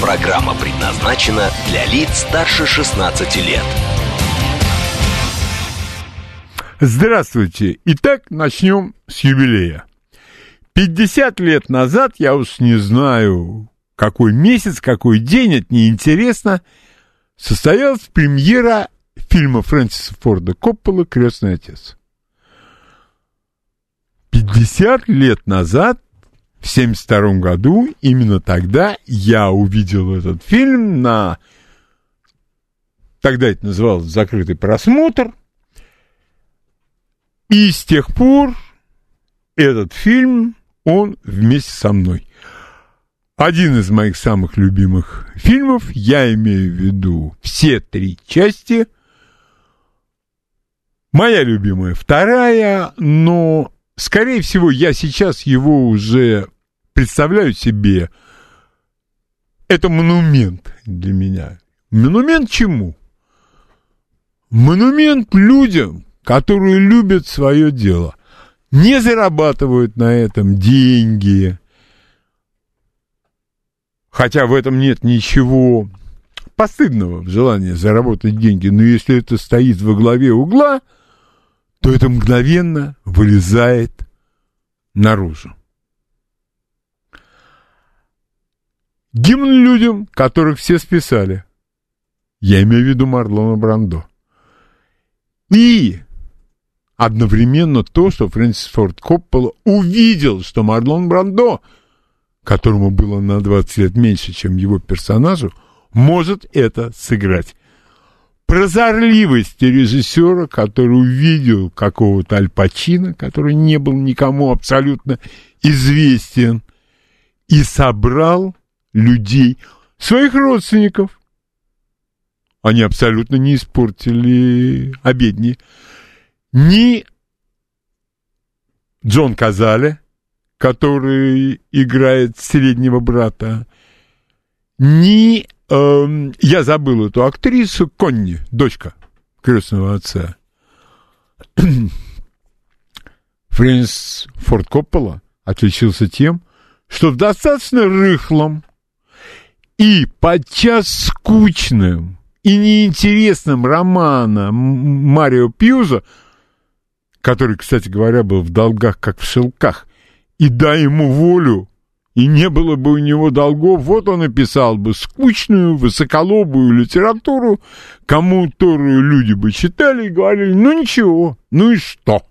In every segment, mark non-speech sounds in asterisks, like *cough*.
Программа предназначена для лиц старше 16 лет. Здравствуйте. Итак, начнем с юбилея. 50 лет назад, я уж не знаю, какой месяц, какой день, это неинтересно, состоялась премьера фильма Фрэнсиса Форда Коппола «Крестный отец». 50 лет назад, в 72 году, именно тогда я увидел этот фильм на... Тогда это называлось «Закрытый просмотр», и с тех пор этот фильм, он вместе со мной. Один из моих самых любимых фильмов, я имею в виду все три части. Моя любимая вторая, но, скорее всего, я сейчас его уже представляю себе. Это монумент для меня. Монумент чему? Монумент людям, которые любят свое дело, не зарабатывают на этом деньги, хотя в этом нет ничего постыдного в желании заработать деньги, но если это стоит во главе угла, то это мгновенно вылезает наружу. Гимн людям, которых все списали. Я имею в виду Марлона Брандо. И одновременно то, что Фрэнсис Форд Коппола увидел, что Марлон Брандо, которому было на 20 лет меньше, чем его персонажу, может это сыграть. Прозорливости режиссера, который увидел какого-то Альпачина, который не был никому абсолютно известен, и собрал людей, своих родственников. Они абсолютно не испортили обедни ни Джон Казале, который играет среднего брата, ни, э, я забыл эту актрису, Конни, дочка крестного отца. *clears throat* Фрэнсис Форд Коппола отличился тем, что в достаточно рыхлом и подчас скучным и неинтересным романа Марио Пьюза который, кстати говоря, был в долгах, как в шелках, и дай ему волю, и не было бы у него долгов, вот он и писал бы скучную, высоколобую литературу, кому которую люди бы читали и говорили, ну ничего, ну и что?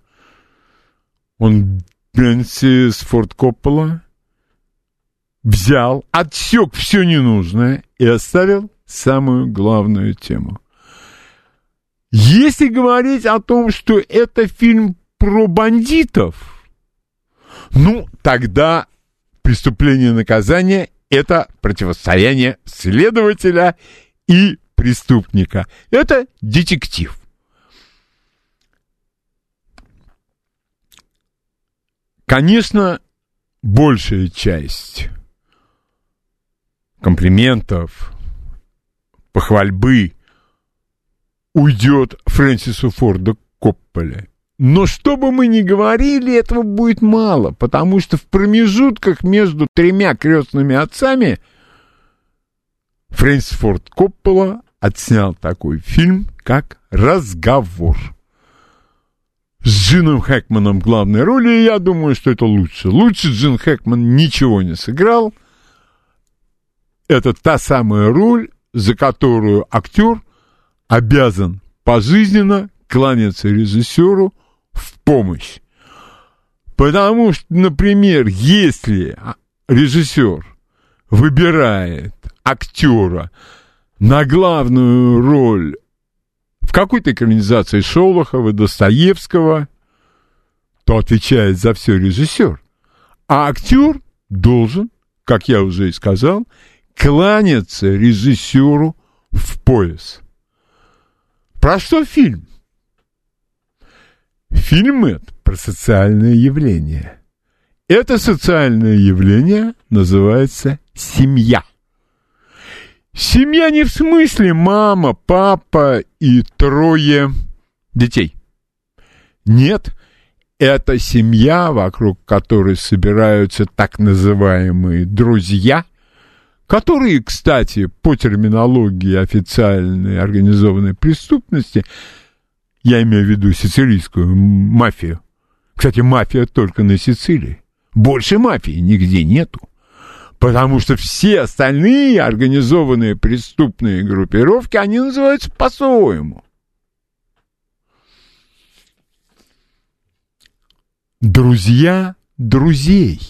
Он Фрэнсис Форд Коппола взял, отсек все ненужное и оставил самую главную тему. Если говорить о том, что это фильм про бандитов, ну, тогда преступление и наказание – это противостояние следователя и преступника. Это детектив. Конечно, большая часть комплиментов, похвальбы уйдет Фрэнсису Форду Копполе. Но что бы мы ни говорили, этого будет мало, потому что в промежутках между тремя крестными отцами Фрэнсис Форд Коппола отснял такой фильм, как «Разговор». С Джином Хэкманом в главной роли, я думаю, что это лучше. Лучше Джин Хэкман ничего не сыграл. Это та самая роль, за которую актер обязан пожизненно кланяться режиссеру в помощь. Потому что, например, если режиссер выбирает актера на главную роль в какой-то экранизации Шолохова, Достоевского, то отвечает за все режиссер. А актер должен, как я уже и сказал, кланяться режиссеру в пояс. Про что фильм? Фильм это про социальное явление. Это социальное явление называется семья. Семья не в смысле мама, папа и трое детей. Нет, это семья, вокруг которой собираются так называемые друзья, которые, кстати, по терминологии официальной организованной преступности, я имею в виду сицилийскую мафию, кстати, мафия только на Сицилии, больше мафии нигде нету, потому что все остальные организованные преступные группировки, они называются по-своему. друзья друзей.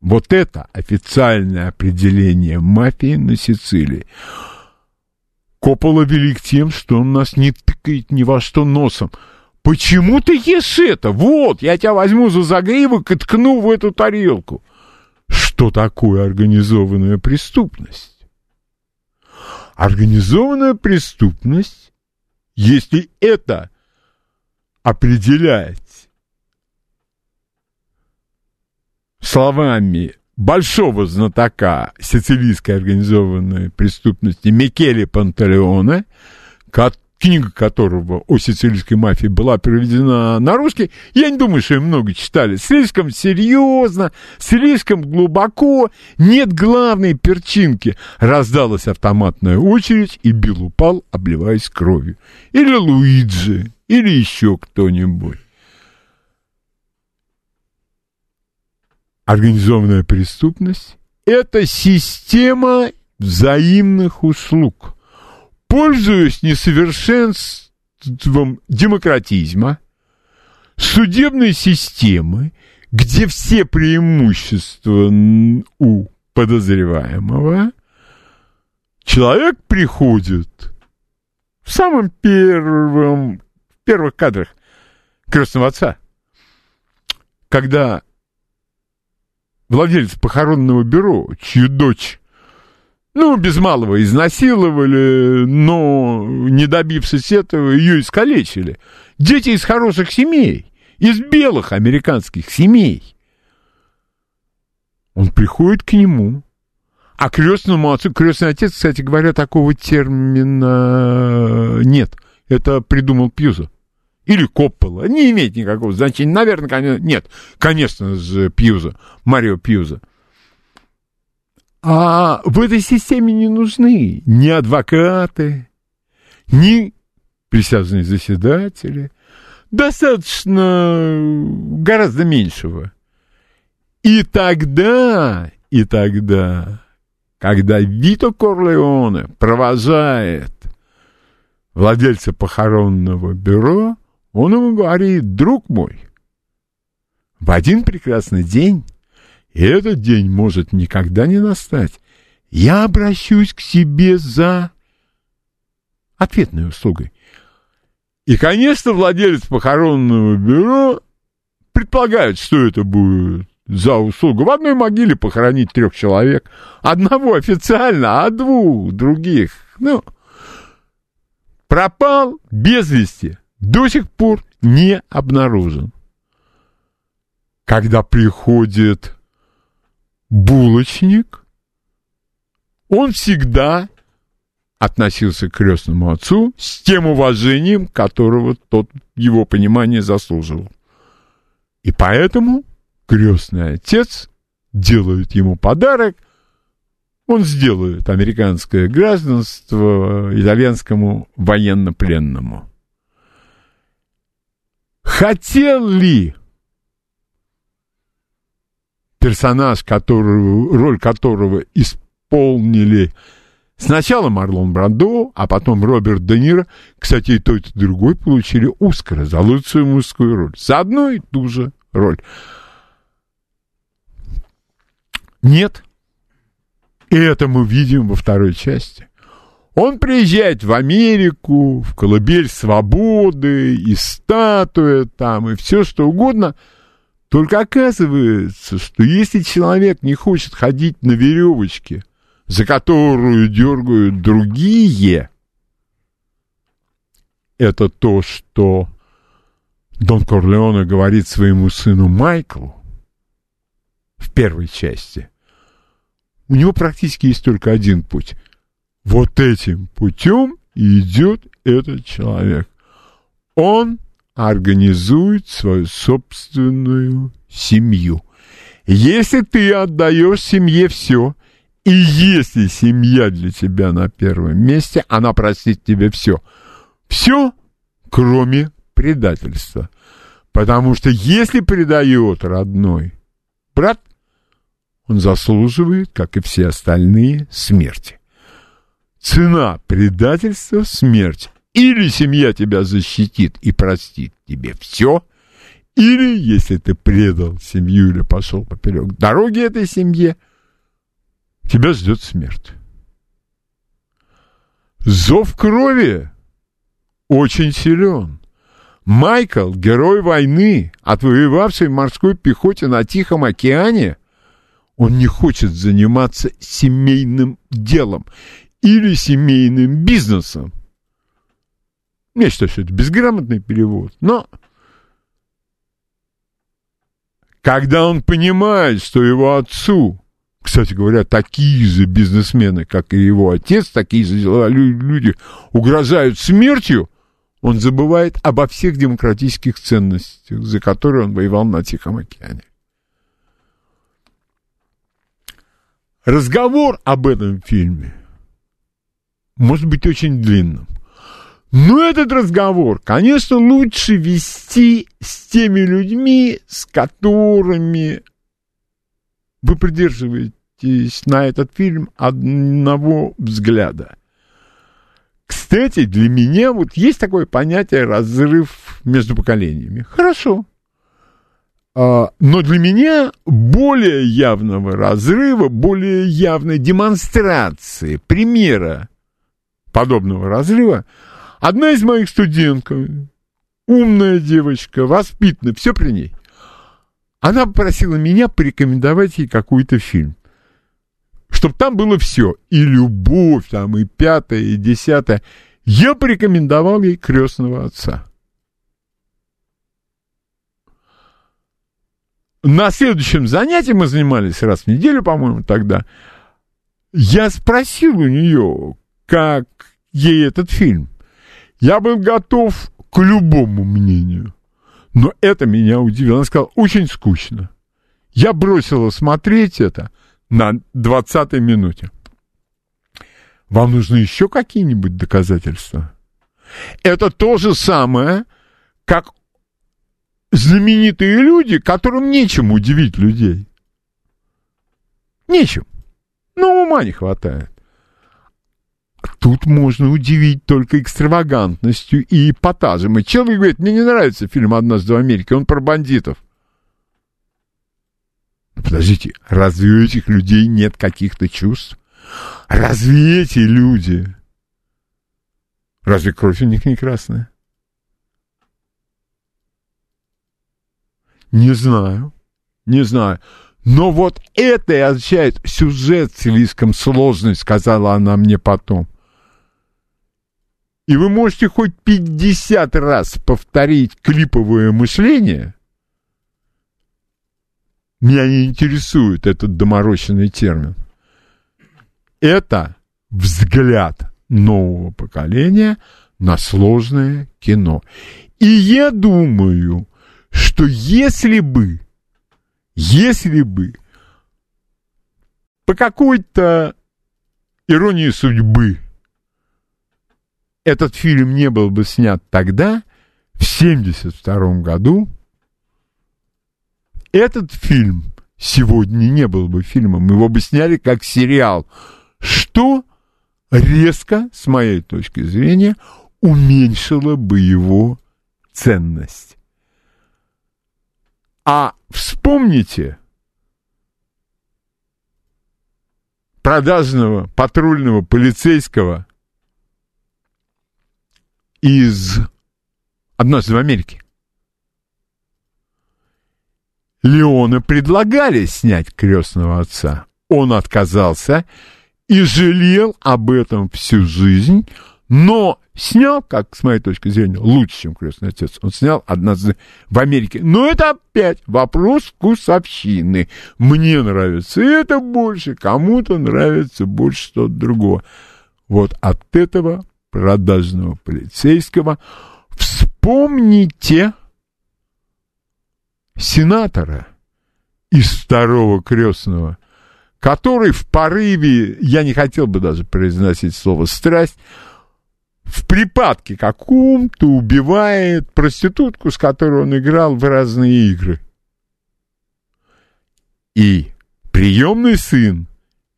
Вот это официальное определение мафии на Сицилии. Коппола велик тем, что он нас не тыкает ни во что носом. Почему ты ешь это? Вот, я тебя возьму за загривок и ткну в эту тарелку. Что такое организованная преступность? Организованная преступность, если это определять словами большого знатока сицилийской организованной преступности Микеле Пантелеоне, книга которого о сицилийской мафии была переведена на русский, я не думаю, что ее много читали. Слишком серьезно, слишком глубоко, нет главной перчинки. Раздалась автоматная очередь, и Билл упал, обливаясь кровью. Или Луиджи, или еще кто-нибудь. Организованная преступность – это система взаимных услуг. Пользуясь несовершенством демократизма, судебной системы, где все преимущества у подозреваемого, человек приходит в самом первом, в первых кадрах крестного отца, когда владелец похоронного бюро, чью дочь, ну, без малого изнасиловали, но, не добившись этого, ее искалечили. Дети из хороших семей, из белых американских семей. Он приходит к нему, а крестному отцу, крестный отец, кстати говоря, такого термина нет. Это придумал Пьюза или Коппола, не имеет никакого значения. Наверное, конечно, нет, конечно же, Пьюза, Марио Пьюза. А в этой системе не нужны ни адвокаты, ни присяжные заседатели. Достаточно гораздо меньшего. И тогда, и тогда, когда Вито Корлеоне провожает владельца похоронного бюро, он ему говорит, друг мой, в один прекрасный день, и этот день может никогда не настать, я обращусь к себе за ответной услугой. И, конечно, владелец похоронного бюро предполагает, что это будет за услугу. В одной могиле похоронить трех человек. Одного официально, а двух других. Ну, пропал без вести до сих пор не обнаружен. Когда приходит булочник, он всегда относился к крестному отцу с тем уважением, которого тот его понимание заслуживал. И поэтому крестный отец делает ему подарок, он сделает американское гражданство итальянскому военнопленному. Хотел ли персонаж, которого, роль которого исполнили сначала Марлон Брандо, а потом Роберт Де Ниро, кстати, и тот, и другой получили Оскара за лучшую мужскую роль. За одну и ту же роль. Нет. И это мы видим во второй части. Он приезжает в Америку, в колыбель свободы, и статуя там, и все что угодно. Только оказывается, что если человек не хочет ходить на веревочке, за которую дергают другие, это то, что Дон Корлеоне говорит своему сыну Майклу в первой части. У него практически есть только один путь. Вот этим путем идет этот человек. Он организует свою собственную семью. Если ты отдаешь семье все, и если семья для тебя на первом месте, она простит тебе все. Все, кроме предательства. Потому что если предает родной брат, он заслуживает, как и все остальные, смерти. Цена предательства – смерть. Или семья тебя защитит и простит тебе все, или, если ты предал семью или пошел поперек дороги этой семье, тебя ждет смерть. Зов крови очень силен. Майкл, герой войны, отвоевавший в морской пехоте на Тихом океане, он не хочет заниматься семейным делом или семейным бизнесом. Я считаю, что это безграмотный перевод, но когда он понимает, что его отцу, кстати говоря, такие же бизнесмены, как и его отец, такие же люди угрожают смертью, он забывает обо всех демократических ценностях, за которые он воевал на Тихом океане. Разговор об этом фильме может быть очень длинным. Но этот разговор, конечно, лучше вести с теми людьми, с которыми вы придерживаетесь на этот фильм одного взгляда. Кстати, для меня вот есть такое понятие разрыв между поколениями. Хорошо. А, но для меня более явного разрыва, более явной демонстрации, примера подобного разрыва Одна из моих студенток, умная девочка, воспитанная, все при ней. Она попросила меня порекомендовать ей какой-то фильм. Чтобы там было все. И любовь, там, и пятое, и десятое. Я порекомендовал ей крестного отца. На следующем занятии мы занимались раз в неделю, по-моему, тогда. Я спросил у нее, как ей этот фильм. Я был готов к любому мнению. Но это меня удивило. Она сказала, очень скучно. Я бросила смотреть это на 20-й минуте. Вам нужны еще какие-нибудь доказательства? Это то же самое, как знаменитые люди, которым нечем удивить людей. Нечем. Ну, ума не хватает. Тут можно удивить только экстравагантностью и эпатажем. И человек говорит, мне не нравится фильм «Однажды в Америке», он про бандитов. Подождите, разве у этих людей нет каких-то чувств? Разве эти люди... Разве кровь у них не красная? Не знаю, не знаю. Но вот это и означает сюжет слишком сложный, сказала она мне потом. И вы можете хоть 50 раз повторить клиповое мышление. Меня не интересует этот доморощенный термин. Это взгляд нового поколения на сложное кино. И я думаю, что если бы если бы по какой-то иронии судьбы этот фильм не был бы снят тогда, в 1972 году, этот фильм сегодня не был бы фильмом, его бы сняли как сериал, что резко, с моей точки зрения, уменьшило бы его ценность. А вспомните продажного патрульного полицейского из «Однажды в Америке». Леона предлагали снять крестного отца. Он отказался и жалел об этом всю жизнь, но снял, как с моей точки зрения, лучше, чем крестный отец. Он снял однажды в Америке. Но это опять вопрос вкусовщины. Мне нравится это больше, кому-то нравится больше что-то другое. Вот от этого продажного полицейского вспомните сенатора из второго крестного, который в порыве, я не хотел бы даже произносить слово «страсть», в припадке каком-то убивает проститутку, с которой он играл в разные игры. И приемный сын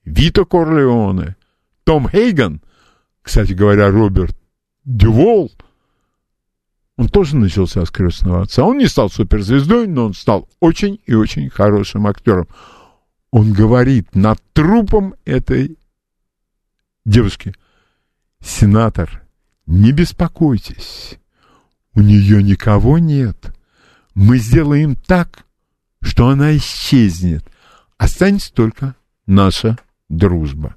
Вито Корлеоне, Том Хейган, кстати говоря, Роберт Дювол, он тоже начался с крестного отца. Он не стал суперзвездой, но он стал очень и очень хорошим актером. Он говорит над трупом этой девушки. Сенатор, не беспокойтесь, у нее никого нет. Мы сделаем так, что она исчезнет. Останется только наша дружба.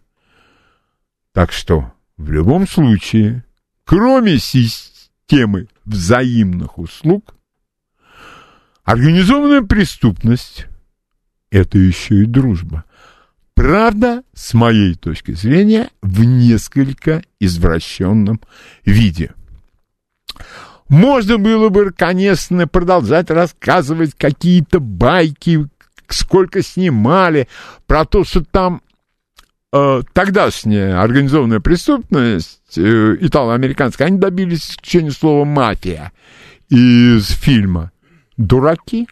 Так что в любом случае, кроме системы взаимных услуг, организованная преступность – это еще и дружба. Правда, с моей точки зрения, в несколько извращенном виде. Можно было бы, конечно, продолжать рассказывать какие-то байки, сколько снимали, про то, что там э, тогдашняя организованная преступность э, итало-американская, они добились исключения слова «мафия» из фильма. Дураки?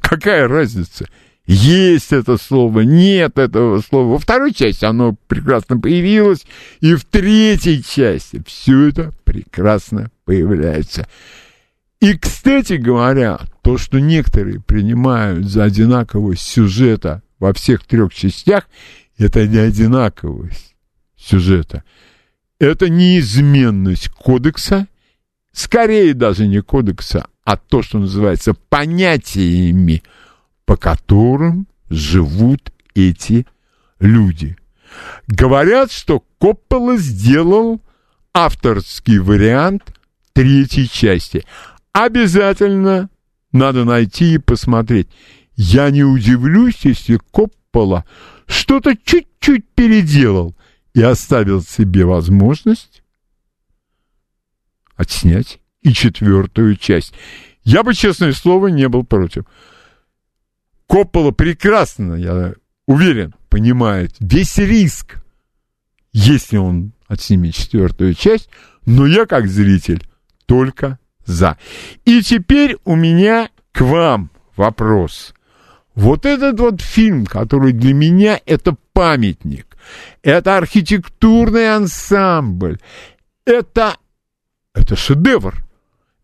Какая разница? Есть это слово, нет этого слова. Во второй части оно прекрасно появилось, и в третьей части все это прекрасно появляется. И, кстати говоря, то, что некоторые принимают за одинаковость сюжета во всех трех частях, это не одинаковость сюжета. Это неизменность кодекса, скорее даже не кодекса, а то, что называется понятиями – по которым живут эти люди. Говорят, что Коппола сделал авторский вариант третьей части. Обязательно надо найти и посмотреть. Я не удивлюсь, если Коппола что-то чуть-чуть переделал и оставил себе возможность отснять и четвертую часть. Я бы, честное слово, не был против. Коппола прекрасно, я уверен, понимает весь риск, если он отснимет четвертую часть, но я как зритель только за. И теперь у меня к вам вопрос. Вот этот вот фильм, который для меня это памятник, это архитектурный ансамбль, это, это шедевр.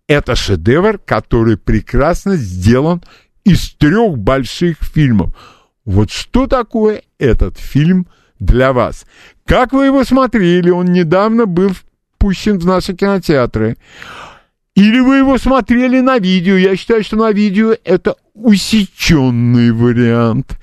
Это шедевр, который прекрасно сделан из трех больших фильмов. Вот что такое этот фильм для вас? Как вы его смотрели? Он недавно был пущен в наши кинотеатры. Или вы его смотрели на видео? Я считаю, что на видео это усеченный вариант.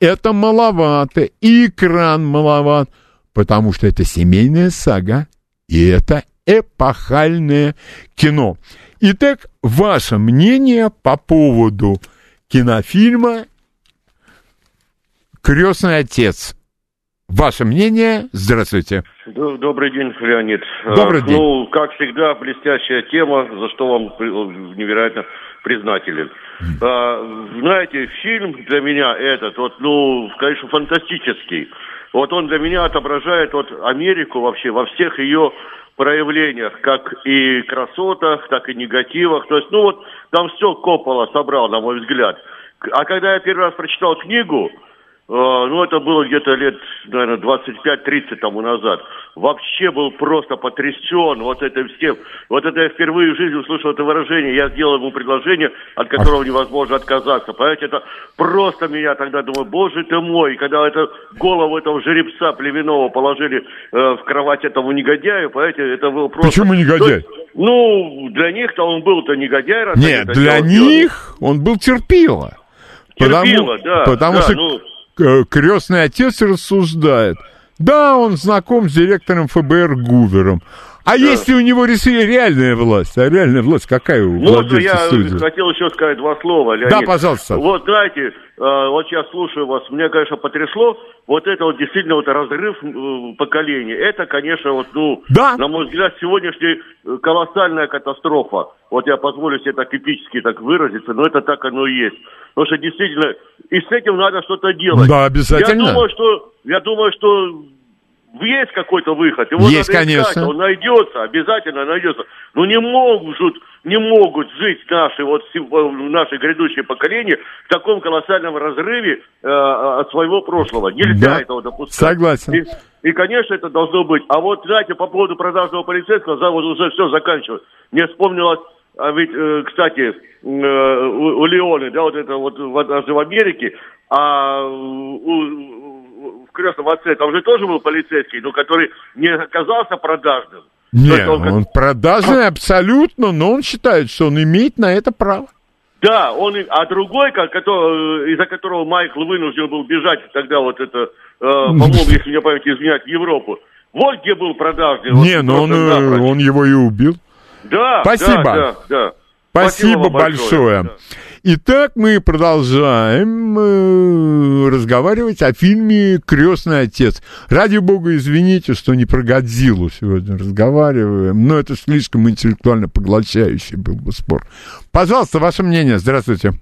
Это маловато, и экран маловат, потому что это семейная сага, и это эпохальное кино. Итак, ваше мнение по поводу кинофильма «Крестный отец». Ваше мнение? Здравствуйте. Добрый день, Леонид. Добрый день. Ну, как всегда, блестящая тема, за что вам невероятно признателен. А, знаете, фильм для меня этот, вот, ну, конечно, фантастический. Вот он для меня отображает вот Америку вообще во всех ее проявлениях, как и красотах, так и негативах. То есть, ну вот, там все Коппола собрал, на мой взгляд. А когда я первый раз прочитал книгу, ну, это было где-то лет, наверное, 25-30 тому назад. Вообще был просто потрясен вот это всем. Вот это я впервые в жизни услышал это выражение. Я сделал ему предложение, от которого невозможно отказаться. Понимаете, это просто меня тогда думаю, боже ты мой. когда это голову этого жеребца племенного положили э, в кровать этому негодяю, понимаете, это было просто... Почему негодяй? есть, ну, для них-то он был-то негодяй. Раз Нет, для них он был терпило. Терпило, потому, да. Потому да, что ну крестный отец рассуждает. Да, он знаком с директором ФБР Гувером. А если у него реальная власть? А реальная власть какая у Можно владельца я студии? хотел еще сказать два слова, Леонид? Да, пожалуйста. Вот, знаете, э, вот я слушаю вас, мне, конечно, потрясло, вот это вот действительно вот разрыв э, поколений. Это, конечно, вот, ну, Да. на мой взгляд, сегодняшняя э, колоссальная катастрофа. Вот я позволю себе так эпически так выразиться, но это так оно и есть. Потому что действительно, и с этим надо что-то делать. Да, обязательно. Я думаю, что, я думаю, что есть какой-то выход. Его Есть, надо искать, конечно. он найдется, обязательно найдется. Но не могут, не могут жить наши, вот, э, наши грядущие поколения в таком колоссальном разрыве э, от своего прошлого. Нельзя Да, этого допускать. согласен. И, и, конечно, это должно быть. А вот, знаете, по поводу продажного полицейского, за вот уже все заканчиваю. Мне вспомнилось, а ведь, э, кстати, э, у, Леоны, да, вот это вот однажды в Америке, а у- в крестном отце там же тоже был полицейский, но который не оказался продажным. Нет, он как- он продажный абсолютно, но он считает, что он имеет на это право. Да, он, а другой, который, из-за которого Майкл вынужден был бежать тогда вот это, э, по-моему, *laughs* если мне память изменять, в Европу. Вот где был продажный. вот Не, но он, э, он его и убил. Да, Спасибо. да, да, да. Спасибо, вам большое. Да. Итак, мы продолжаем э, разговаривать о фильме «Крестный отец». Ради бога, извините, что не про Годзиллу сегодня разговариваем, но это слишком интеллектуально поглощающий был бы спор. Пожалуйста, ваше мнение. Здравствуйте.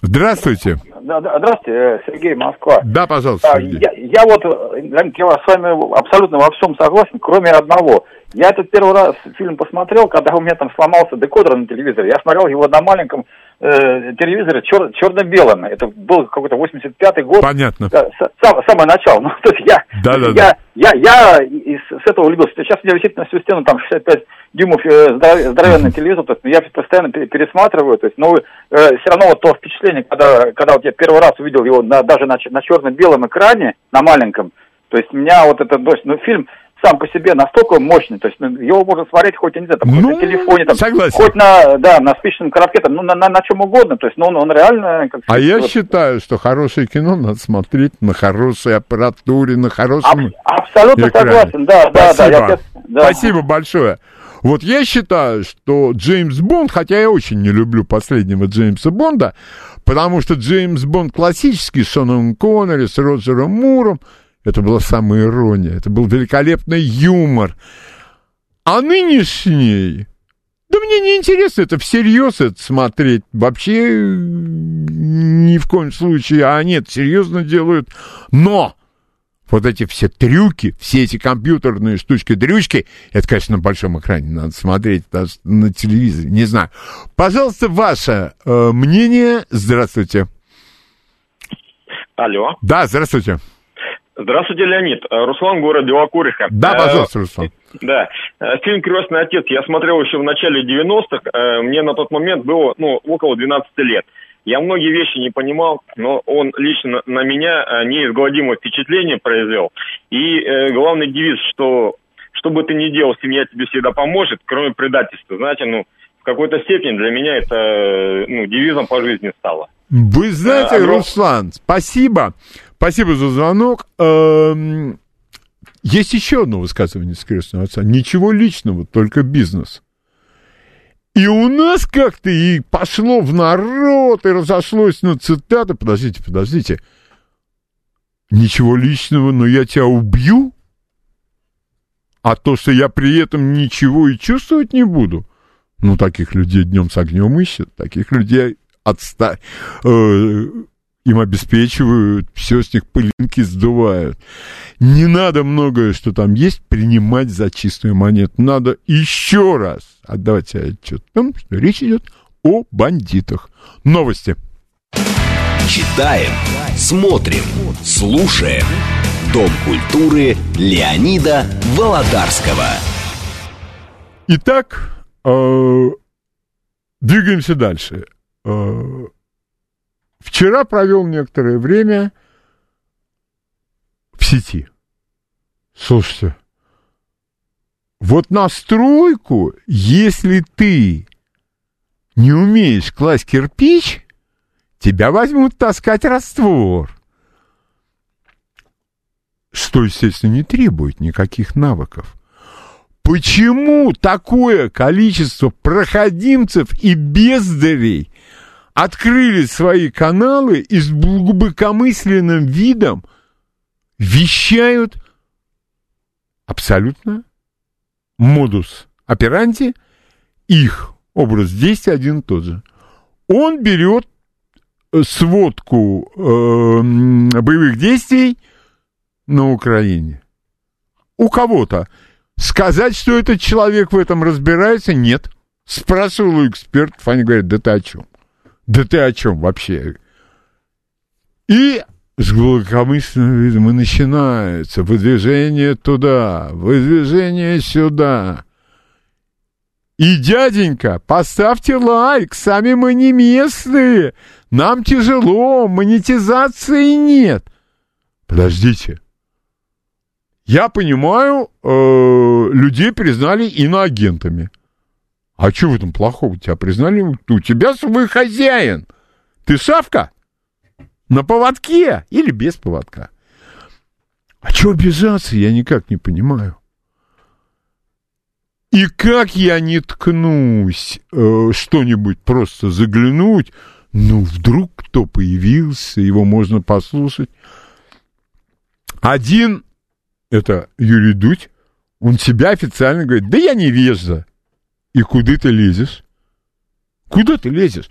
Здравствуйте. Да, да, здравствуйте, э, Сергей Москва. Да, пожалуйста, А, Сергей. я, я вот, э, я с вами абсолютно во всем согласен, кроме одного. Я этот первый раз фильм посмотрел, когда у меня там сломался декодер на телевизоре. Я смотрел его на маленьком э, телевизоре чер- черно-белом. Это был какой-то 85-й год. Понятно. Да, с- сам- самое начало. *laughs* Ну, то есть я, Да-да-да. я, я, я из, с этого влюбился. Сейчас у меня висит на всю стену там 65 дюймов э, здоров- здоровенный телевизор, то есть я постоянно пере- пересматриваю, то есть, ну, все равно вот то впечатление, когда, когда вот я первый раз увидел его на, даже на, на черно-белом экране, на маленьком, то есть меня вот это, ну, фильм сам по себе настолько мощный, то есть ну, его можно смотреть хоть, я не знаю, там, хоть Ну, на телефоне, там, согласен. хоть на, да, на спичечном коробке, там, ну, на, на, на чем угодно, то есть, ну, он, он реально... Как, А я вот- считаю, что хорошее кино надо смотреть на хорошей аппаратуре, на хорошем... Аб- абсолютно экране. согласен, да, да, да. Спасибо. я те- да. Спасибо большое. Вот я считаю, что Джеймс Бонд, хотя я очень не люблю последнего Джеймса Бонда, потому что Джеймс Бонд классический с Шоном Коннери, с Роджером Муром, это была самая ирония, это был великолепный юмор. А нынешний, да мне не интересно это всерьез это смотреть, вообще ни в коем случае, а нет, серьезно делают, но вот эти все трюки, все эти компьютерные штучки-дрючки, это, конечно, на большом экране надо смотреть, даже на телевизоре, не знаю. Пожалуйста, ваше э, мнение. Здравствуйте. Алло. Да, здравствуйте. Здравствуйте, Леонид. Э, Руслан, город Белокуриха. Да, Э, пожалуйста, Руслан. Да. Э, Фильм «Крестный отец» я смотрел еще в начале 90-х. Э, Мне на тот момент было, ну, около 12 лет. Я многие вещи не понимал, но он лично на меня неизгладимое впечатление произвел. И э, главный девиз, что что бы ты ни делал, семья тебе всегда поможет, кроме предательства. Знаете, ну, в какой-то степени для меня это ну, девизом по жизни стало. Вы знаете, алло. Руслан, спасибо. Спасибо за звонок. Эм, Есть еще одно высказывание с крестного отца. Ничего личного, только бизнес. И у нас как-то и пошло в народ, и разошлось на цитаты. Подождите, подождите. Ничего личного, но я тебя убью? А то, что я при этом ничего и чувствовать не буду? Ну, таких людей днем с огнем ищут, таких людей отста... э, им обеспечивают, все с них пылинки сдувают. Не надо многое, что там есть, принимать за чистую монету. Надо еще раз отдавать себе отчет о том, что речь идет о бандитах. Новости. Читаем, смотрим, слушаем. Дом культуры Леонида Володарского. Итак, э, двигаемся дальше. Э, вчера провел некоторое время в сети. Слушайте, вот настройку, если ты не умеешь класть кирпич, тебя возьмут таскать раствор. Что, естественно, не требует никаких навыков. Почему такое количество проходимцев и бездарей открыли свои каналы и с глубокомысленным видом вещают абсолютно модус операнти, их образ действия один и тот же. Он берет сводку э, боевых действий на Украине. У кого-то сказать, что этот человек в этом разбирается, нет. Спрашивал у экспертов, они говорят, да ты о чем? Да ты о чем вообще? И с глубокомысленным видом и начинается выдвижение туда, выдвижение сюда. И, дяденька, поставьте лайк, сами мы не местные, нам тяжело, монетизации нет. Подождите. Я понимаю, э, людей признали иноагентами. А что в этом плохого? Тебя признали, у тебя свой хозяин. Ты шавка? На поводке или без поводка? А что обижаться, я никак не понимаю. И как я не ткнусь э, что-нибудь просто заглянуть, ну, вдруг кто появился, его можно послушать. Один, это Юрий Дудь, он себя официально говорит, да я невежда. И куда ты лезешь? Куда ты лезешь?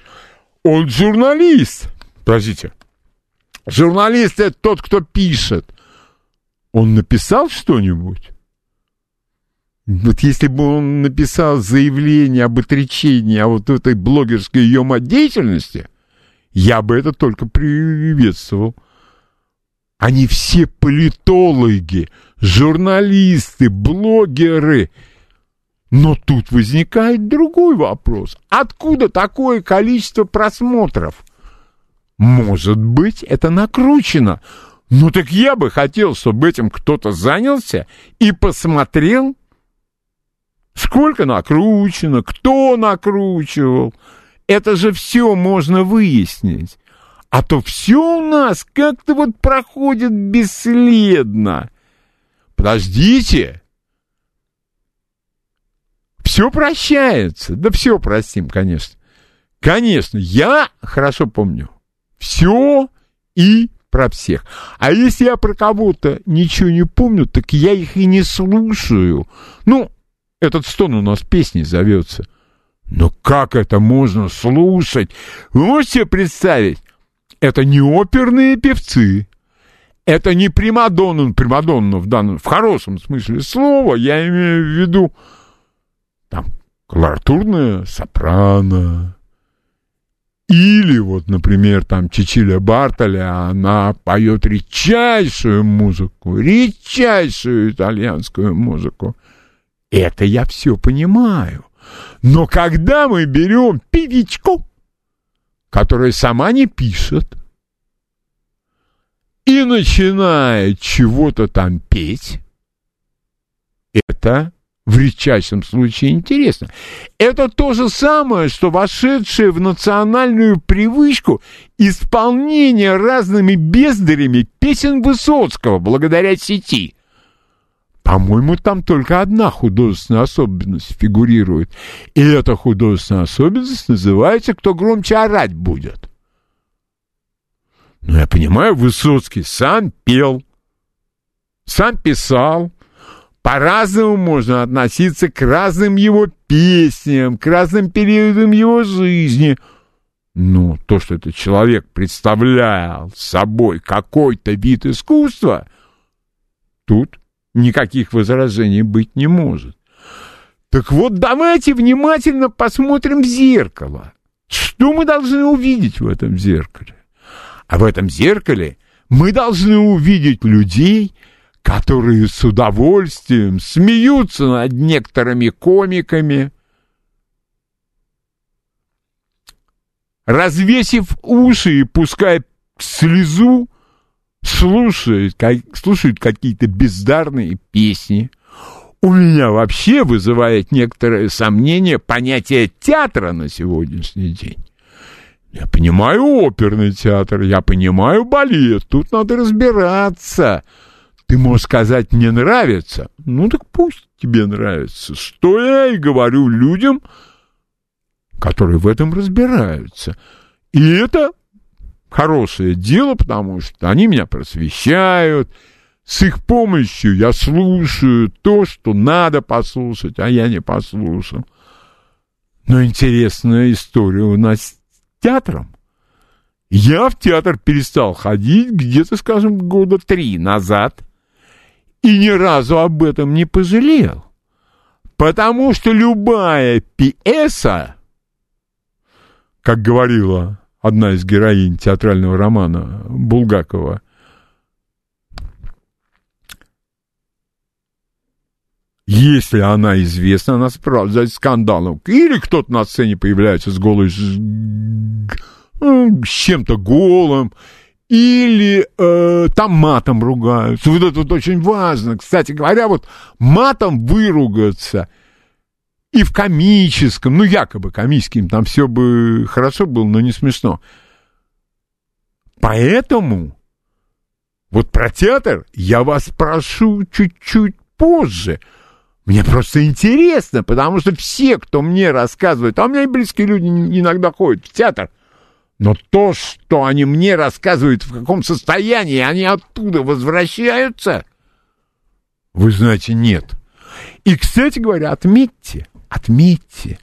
Он журналист. Подождите. Журналист это тот, кто пишет. Он написал что-нибудь? Вот если бы он написал заявление об отречении о вот этой блогерской ее деятельности, я бы это только приветствовал. Они все политологи, журналисты, блогеры. Но тут возникает другой вопрос. Откуда такое количество просмотров? Может быть, это накручено. Ну так я бы хотел, чтобы этим кто-то занялся и посмотрел, сколько накручено, кто накручивал. Это же все можно выяснить. А то все у нас как-то вот проходит бесследно. Подождите. Все прощается. Да все простим, конечно. Конечно, я хорошо помню. Все и про всех. А если я про кого-то ничего не помню, так я их и не слушаю. Ну, этот стон у нас песней зовется. Но как это можно слушать? Вы можете себе представить? Это не оперные певцы. Это не примадонна, примадонна в данном, в хорошем смысле слова, я имею в виду там колоратурная сопрано, или вот, например, там Чичиля Бартоля, она поет редчайшую музыку, редчайшую итальянскую музыку. Это я все понимаю. Но когда мы берем певичку, которая сама не пишет, и начинает чего-то там петь, это в редчайшем случае интересно. Это то же самое, что вошедшее в национальную привычку исполнение разными бездарями песен Высоцкого благодаря сети. По-моему, там только одна художественная особенность фигурирует. И эта художественная особенность называется «Кто громче орать будет». Ну, я понимаю, Высоцкий сам пел, сам писал, по-разному можно относиться к разным его песням, к разным периодам его жизни. Но то, что этот человек представлял собой какой-то вид искусства, тут никаких возражений быть не может. Так вот, давайте внимательно посмотрим в зеркало. Что мы должны увидеть в этом зеркале? А в этом зеркале мы должны увидеть людей, которые с удовольствием смеются над некоторыми комиками, развесив уши и пуская слезу, слушают, как, слушают какие-то бездарные песни. У меня вообще вызывает некоторое сомнение понятие театра на сегодняшний день. Я понимаю оперный театр, я понимаю балет, тут надо разбираться – Ты можешь сказать, мне нравится. Ну так пусть тебе нравится. Что я и говорю людям, которые в этом разбираются. И это хорошее дело, потому что они меня просвещают. С их помощью я слушаю то, что надо послушать, а я не послушал. Но интересная история у нас с театром. Я в театр перестал ходить где-то, скажем, года три назад и ни разу об этом не пожалел. Потому что любая пьеса, как говорила одна из героинь театрального романа Булгакова, если она известна, она справляет скандалом. Или кто-то на сцене появляется с голой, с чем-то голым, или э, там матом ругаются. Вот это вот очень важно. Кстати говоря, вот матом выругаться и в комическом, ну, якобы комическим, там все бы хорошо было, но не смешно. Поэтому вот про театр я вас прошу чуть-чуть позже. Мне просто интересно, потому что все, кто мне рассказывает, а у меня и близкие люди иногда ходят в театр – но то, что они мне рассказывают, в каком состоянии они оттуда возвращаются, вы знаете, нет. И, кстати говоря, отметьте, отметьте,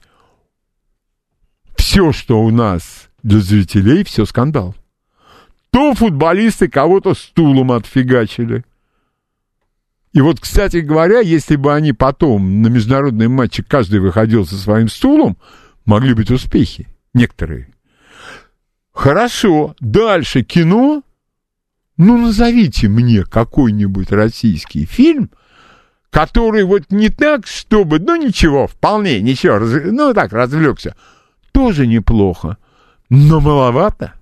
все, что у нас для зрителей, все скандал. То футболисты кого-то стулом отфигачили. И вот, кстати говоря, если бы они потом на международные матчи каждый выходил со своим стулом, могли быть успехи. Некоторые. Хорошо, дальше кино. Ну, назовите мне какой-нибудь российский фильм, который вот не так, чтобы, ну, ничего, вполне, ничего, раз, ну, так, развлекся. Тоже неплохо, но маловато.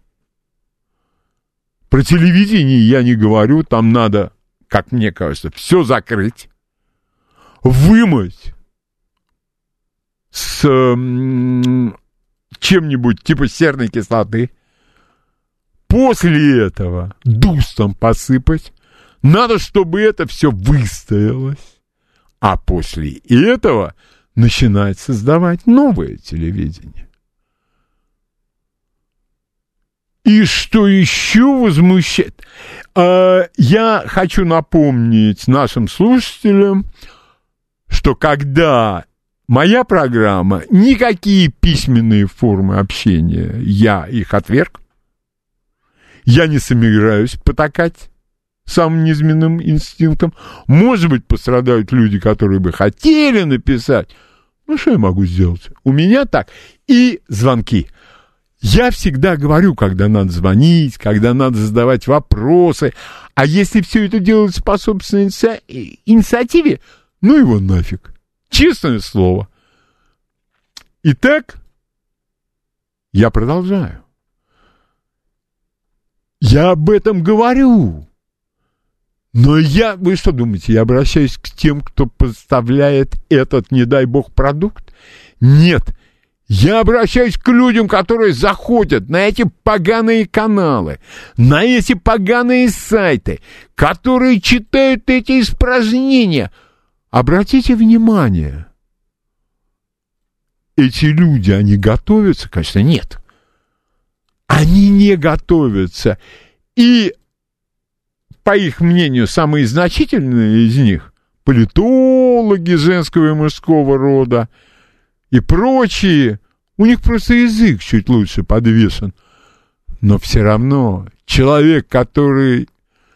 Про телевидение я не говорю, там надо, как мне кажется, все закрыть, вымыть с чем-нибудь типа серной кислоты, После этого дустом посыпать. Надо, чтобы это все выстоялось. А после этого начинать создавать новое телевидение. И что еще возмущает? А, я хочу напомнить нашим слушателям, что когда моя программа, никакие письменные формы общения, я их отверг, я не собираюсь потакать самым низменным инстинктом. Может быть, пострадают люди, которые бы хотели написать. Ну, что я могу сделать? У меня так. И звонки. Я всегда говорю, когда надо звонить, когда надо задавать вопросы. А если все это делается по собственной инициативе, ну его нафиг. Честное слово. Итак, я продолжаю. Я об этом говорю. Но я, вы что думаете, я обращаюсь к тем, кто поставляет этот, не дай бог, продукт? Нет. Я обращаюсь к людям, которые заходят на эти поганые каналы, на эти поганые сайты, которые читают эти испражнения. Обратите внимание, эти люди, они готовятся? Конечно, нет они не готовятся. И, по их мнению, самые значительные из них – политологи женского и мужского рода и прочие, у них просто язык чуть лучше подвешен. Но все равно человек, который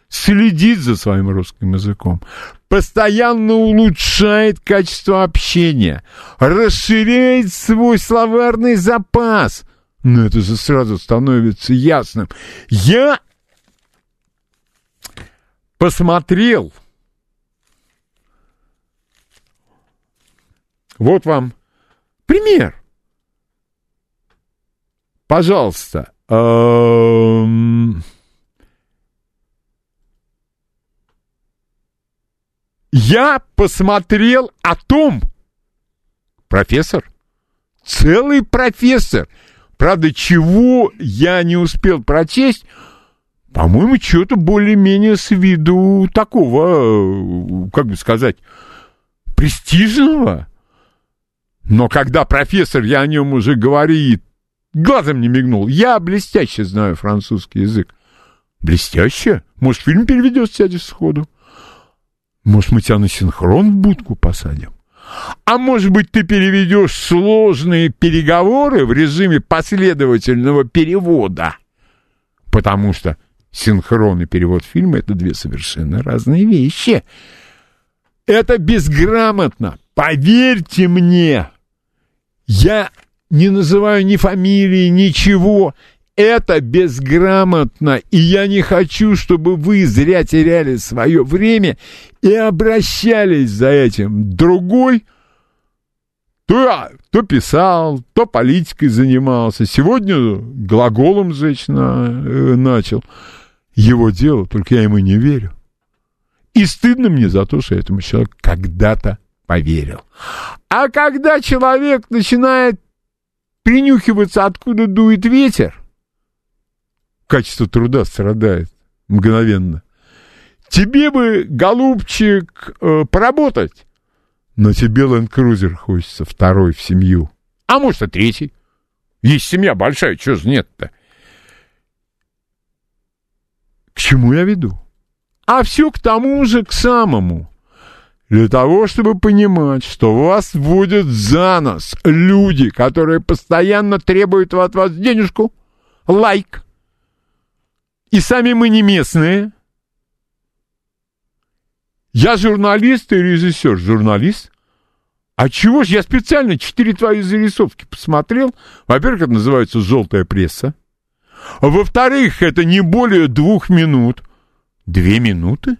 следит за своим русским языком, постоянно улучшает качество общения, расширяет свой словарный запас – но это же сразу становится ясным. Я посмотрел. Вот вам пример. Пожалуйста. Эм... Я посмотрел о том, профессор, целый профессор – Правда, чего я не успел прочесть, по-моему, что-то более-менее с виду такого, э, как бы сказать, престижного. Но когда профессор, я о нем уже говорит, глазом не мигнул, я блестяще знаю французский язык. Блестяще? Может, фильм переведет сядешь сходу? Может, мы тебя на синхрон в будку посадим? А может быть, ты переведешь сложные переговоры в режиме последовательного перевода? Потому что синхрон и перевод фильма — это две совершенно разные вещи. Это безграмотно. Поверьте мне, я не называю ни фамилии, ничего. Это безграмотно, и я не хочу, чтобы вы зря теряли свое время и обращались за этим. Другой то, то писал, то политикой занимался. Сегодня глаголом жечь э, начал. Его дело, только я ему не верю. И стыдно мне за то, что этому человеку когда-то поверил. А когда человек начинает принюхиваться, откуда дует ветер, качество труда страдает мгновенно. Тебе бы, голубчик, э, поработать, но тебе ленд-крузер хочется второй в семью. А может, и третий. Есть семья большая, чего же нет-то? К чему я веду? А все к тому же, к самому. Для того, чтобы понимать, что вас вводят за нос люди, которые постоянно требуют от вас денежку, лайк. И сами мы не местные. Я журналист и режиссер. Журналист? А чего ж я специально четыре твои зарисовки посмотрел? Во-первых, это называется «желтая пресса». Во-вторых, это не более двух минут. Две минуты?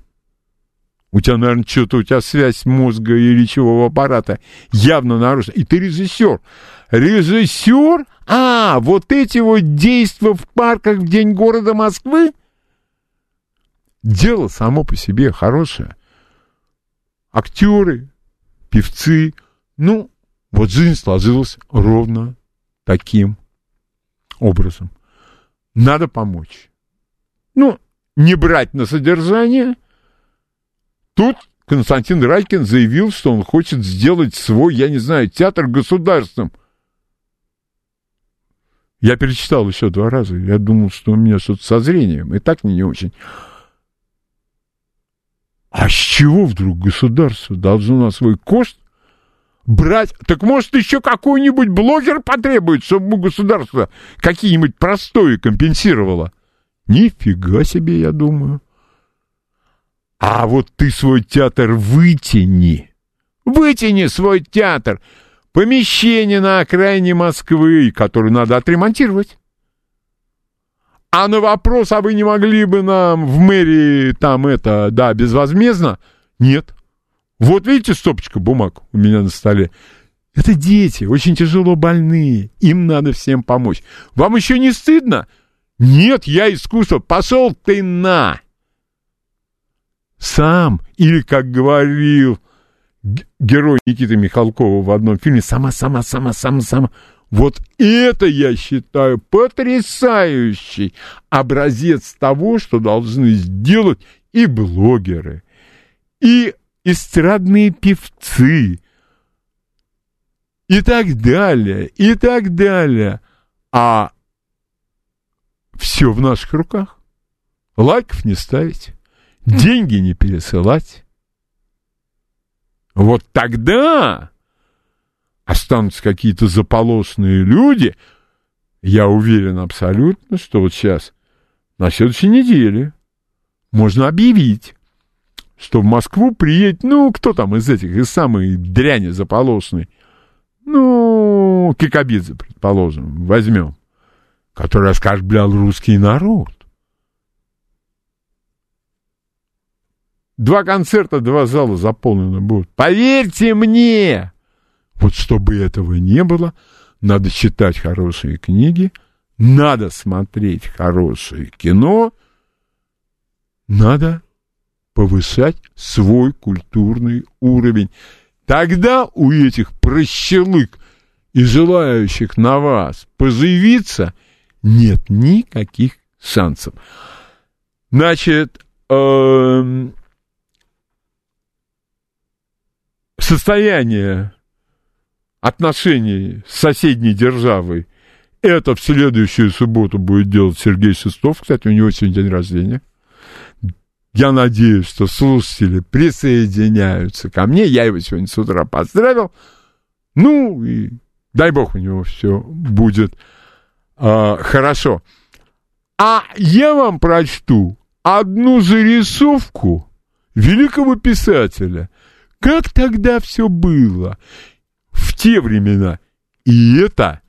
У тебя, наверное, что-то, у тебя связь мозга и речевого аппарата явно нарушена. И ты режиссер. Режиссер? А, вот эти вот действия в парках в день города Москвы? Дело само по себе хорошее. Актеры, певцы. Ну, вот жизнь сложилась ровно таким образом. Надо помочь. Ну, не брать на содержание. Тут Константин Райкин заявил, что он хочет сделать свой, я не знаю, театр государственным. Я перечитал еще два раза. Я думал, что у меня что-то со зрением. И так мне не очень. А с чего вдруг государство должно на свой кошт брать? Так может еще какой-нибудь блогер потребует, чтобы государство какие-нибудь простое компенсировало? Нифига себе, я думаю. А вот ты свой театр вытяни. Вытяни свой театр. Помещение на окраине Москвы, которое надо отремонтировать. А на вопрос, а вы не могли бы нам в мэрии там это, да, безвозмездно? Нет. Вот видите стопочка бумаг у меня на столе? Это дети, очень тяжело больные. Им надо всем помочь. Вам еще не стыдно? Нет, я искусство. Пошел ты на! Сам, или, как говорил герой Никиты Михалкова в одном фильме, сама, сама, сама, сама, сама. Вот это я считаю потрясающий образец того, что должны сделать и блогеры, и эстрадные певцы, и так далее, и так далее. А все в наших руках. Лайков не ставить деньги не пересылать. Вот тогда останутся какие-то заполосные люди, я уверен абсолютно, что вот сейчас, на следующей неделе, можно объявить, что в Москву приедет, ну, кто там из этих, из самой дряни заполосной, ну, Кикабидзе, предположим, возьмем, который оскорблял русский народ. Два концерта, два зала заполнены будут. Поверьте мне! Вот чтобы этого не было, надо читать хорошие книги, надо смотреть хорошее кино, надо повышать свой культурный уровень. Тогда у этих прощелык и желающих на вас позаявиться нет никаких шансов. Значит, эм, состояние отношений с соседней державой это в следующую субботу будет делать Сергей Шестов. Кстати, у него сегодня день рождения. Я надеюсь, что слушатели присоединяются ко мне. Я его сегодня с утра поздравил. Ну, и дай бог у него все будет э, хорошо. А я вам прочту одну зарисовку великого писателя. Как тогда все было в те времена. И это,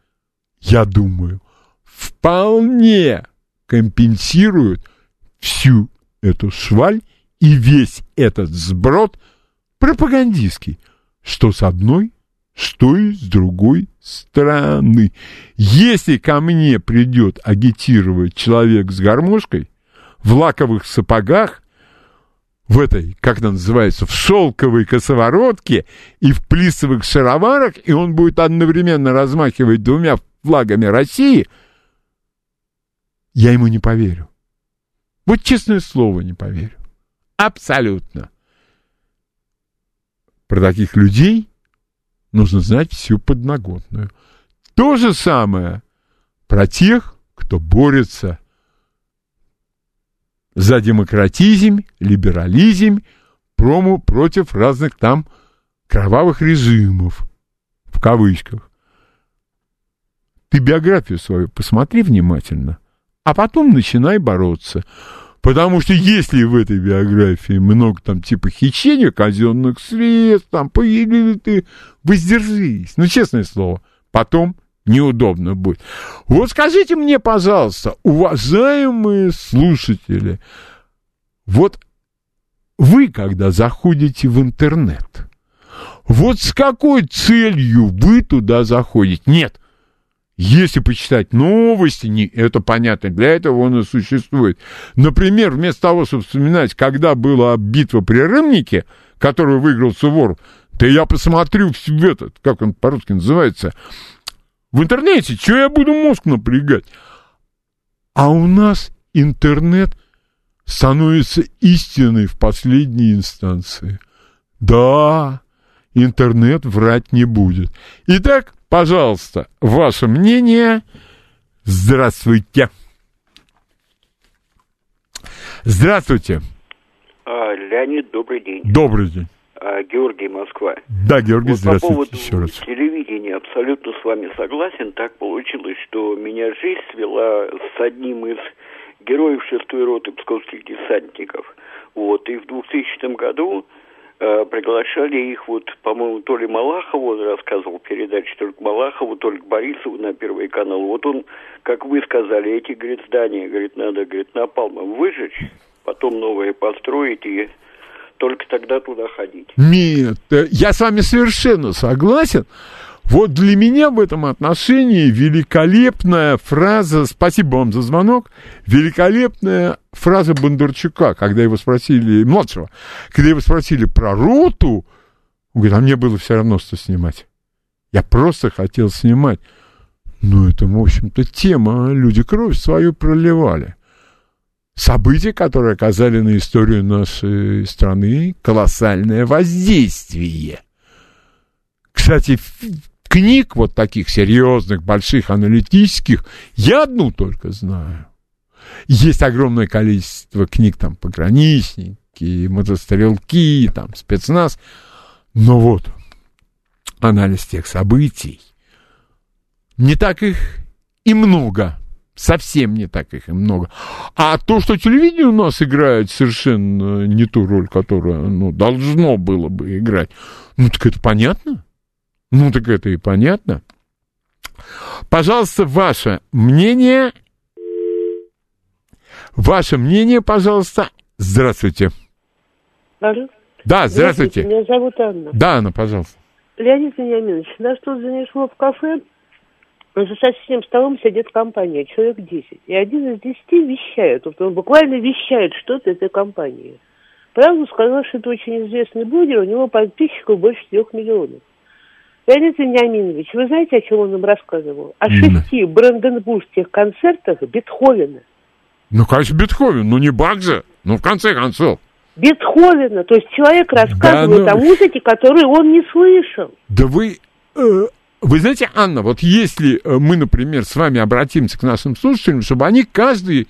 я думаю, вполне компенсирует всю эту шваль и весь этот сброд пропагандистский, что с одной, что и с другой стороны. Если ко мне придет агитировать человек с гармошкой в лаковых сапогах, в этой, как она называется, в шелковой косоворотке и в плисовых шароварах, и он будет одновременно размахивать двумя флагами России, я ему не поверю. Вот честное слово не поверю. Абсолютно. Про таких людей нужно знать всю подноготную. То же самое про тех, кто борется за демократизм, либерализм, промо против разных там кровавых режимов, в кавычках. Ты биографию свою посмотри внимательно, а потом начинай бороться. Потому что если в этой биографии много там типа хищения казенных средств, там появились ты, воздержись. Ну, честное слово, потом неудобно будет. Вот скажите мне, пожалуйста, уважаемые слушатели, вот вы, когда заходите в интернет, вот с какой целью вы туда заходите? Нет, если почитать новости, не, это понятно, для этого он и существует. Например, вместо того, чтобы вспоминать, когда была битва при Рымнике, которую выиграл Суворов, да я посмотрю в этот, как он по-русски называется, в интернете, что я буду мозг напрягать? А у нас интернет становится истиной в последней инстанции. Да, интернет врать не будет. Итак, пожалуйста, ваше мнение. Здравствуйте. Здравствуйте. А, Леонид, добрый день. Добрый день. А, Георгий, Москва. Да, Георгий, вот здравствуйте по поводу еще раз. телевидения абсолютно с вами согласен. Так получилось, что меня жизнь свела с одним из героев шестой роты псковских десантников. Вот, и в 2000 году э, приглашали их, вот, по-моему, то ли Малахову рассказывал передачи, то ли к Малахову, то ли к Борисову на Первый канал. Вот он, как вы сказали, эти, говорит, здания, говорит, надо, говорит, напалмом выжечь, потом новое построить и только тогда туда ходить. Нет, э, я с вами совершенно согласен. Вот для меня в этом отношении великолепная фраза, спасибо вам за звонок, великолепная фраза Бондарчука, когда его спросили, младшего, когда его спросили про роту, он говорит, а мне было все равно, что снимать. Я просто хотел снимать. Ну, это, в общем-то, тема, люди кровь свою проливали. События, которые оказали на историю нашей страны колоссальное воздействие. Кстати, книг вот таких серьезных, больших, аналитических, я одну только знаю. Есть огромное количество книг, там, пограничники, мотострелки, там, спецназ. Но вот, анализ тех событий, не так их и много. Совсем не так их и много. А то, что телевидение у нас играет совершенно не ту роль, которую оно должно было бы играть, ну так это понятно. Ну, так это и понятно. Пожалуйста, ваше мнение. Ваше мнение, пожалуйста. Здравствуйте. Алло. Да, здравствуйте. Меня зовут Анна. Да, Анна, пожалуйста. Леонид Вениаминович, нас тут занесло в кафе. За соседним столом сидит компания, человек 10. И один из десяти вещает. Вот он буквально вещает что-то этой компании. Правду сказал, что это очень известный блогер, у него подписчиков больше трех миллионов. Леонид Вениаминович, вы знаете, о чем он нам рассказывал? О шести бранденбургских концертах Бетховена. Ну, конечно, Бетховен, ну не же, ну в конце концов. Бетховена. То есть человек рассказывает ну- о музыке, которую он не слышал. Да вы, э, вы знаете, Анна, вот если э, мы, например, с вами обратимся к нашим слушателям, чтобы они каждый э,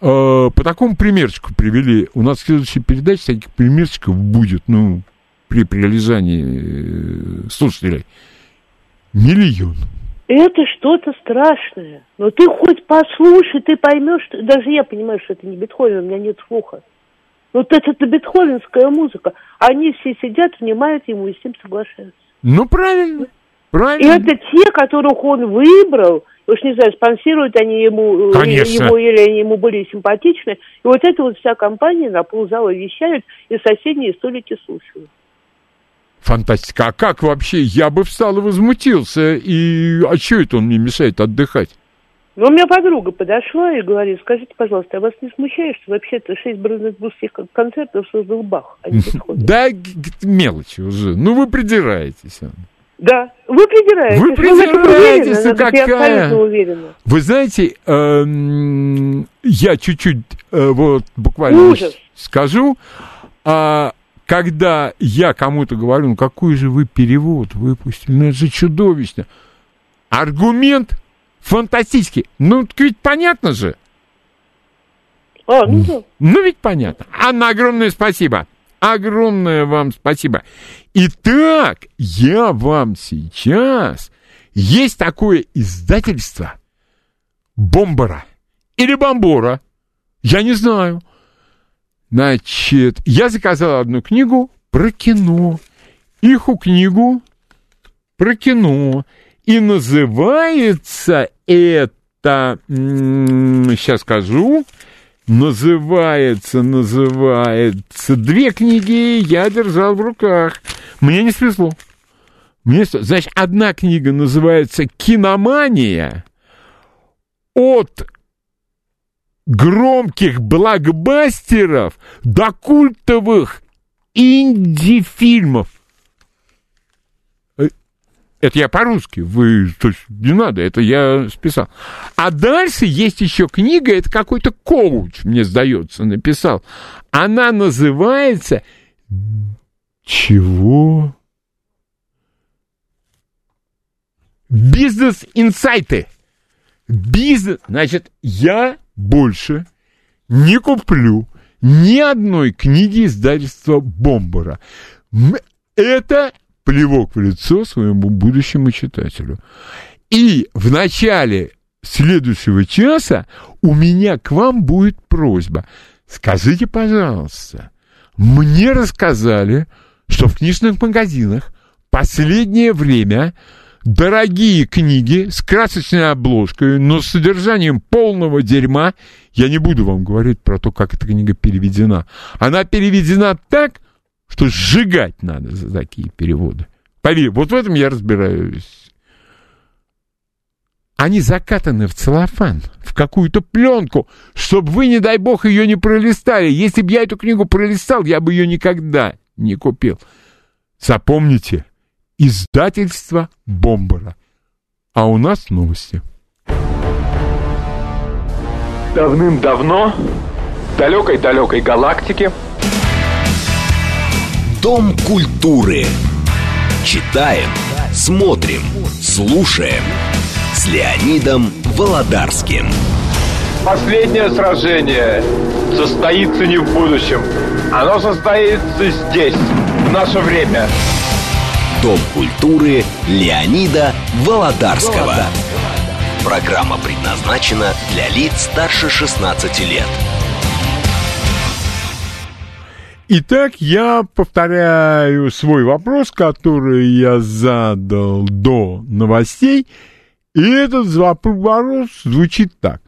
по такому примерчику привели, у нас в следующей передаче таких примерчиков будет, ну, при прилежании э, слушателей, миллион. Это что-то страшное. Но ты хоть послушай, ты поймешь, что... даже я понимаю, что это не Бетховен, у меня нет слуха. Вот это, это бетховенская музыка. Они все сидят, внимают ему и с ним соглашаются. Ну, правильно, И правильно. это те, которых он выбрал, уж не знаю, спонсируют они ему, э, Конечно. ему или они ему более симпатичны. И вот эта вот вся компания на ползала вещают, и соседние столики слушают. Фантастика. А как вообще? Я бы встал и возмутился. И а что это он мне мешает отдыхать? Но у меня подруга подошла и говорит, скажите, пожалуйста, а вас не смущает, что вообще-то шесть бранденбургских концертов создал Бах, а не? *laughs* Да, мелочи уже. Ну, вы придираетесь. Да. Вы придираетесь. Вы придираетесь, ну Надо, Я какая? абсолютно уверена. Вы знаете, эм, я чуть-чуть э, вот буквально Ужас. скажу, а, когда я кому-то говорю, ну какой же вы перевод выпустили, ну это же чудовищно. Аргумент фантастический. Ну, так ведь понятно же. А, ну да. Ну, ведь понятно. Анна, огромное спасибо. Огромное вам спасибо. Итак, я вам сейчас... Есть такое издательство Бомбара или Бомбора, я не знаю. Значит, я заказал одну книгу про кино, иху книгу про кино. И называется это, сейчас скажу, называется, называется, две книги я держал в руках. Мне не свезло. Мне, значит, одна книга называется «Киномания» от громких блокбастеров до культовых инди-фильмов. Это я по-русски, вы, то есть не надо, это я списал. А дальше есть еще книга, это какой-то коуч, мне сдается, написал. Она называется «Чего?» Бизнес-инсайты. Бизнес, значит, я больше не куплю ни одной книги издательства Бомбара. Это плевок в лицо своему будущему читателю. И в начале следующего часа у меня к вам будет просьба. Скажите, пожалуйста, мне рассказали, что в книжных магазинах последнее время дорогие книги с красочной обложкой, но с содержанием полного дерьма. Я не буду вам говорить про то, как эта книга переведена. Она переведена так, что сжигать надо за такие переводы. Поверь, вот в этом я разбираюсь. Они закатаны в целлофан, в какую-то пленку, чтобы вы, не дай бог, ее не пролистали. Если бы я эту книгу пролистал, я бы ее никогда не купил. Запомните, издательство Бомбара. А у нас новости. Давным-давно в далекой-далекой галактике Дом культуры. Читаем, смотрим, слушаем. С Леонидом Володарским. последнее сражение состоится не в будущем. Оно состоится здесь, в наше время. Дом культуры Леонида Володарского. Программа предназначена для лиц старше 16 лет. Итак, я повторяю свой вопрос, который я задал до новостей. И этот вопрос звучит так.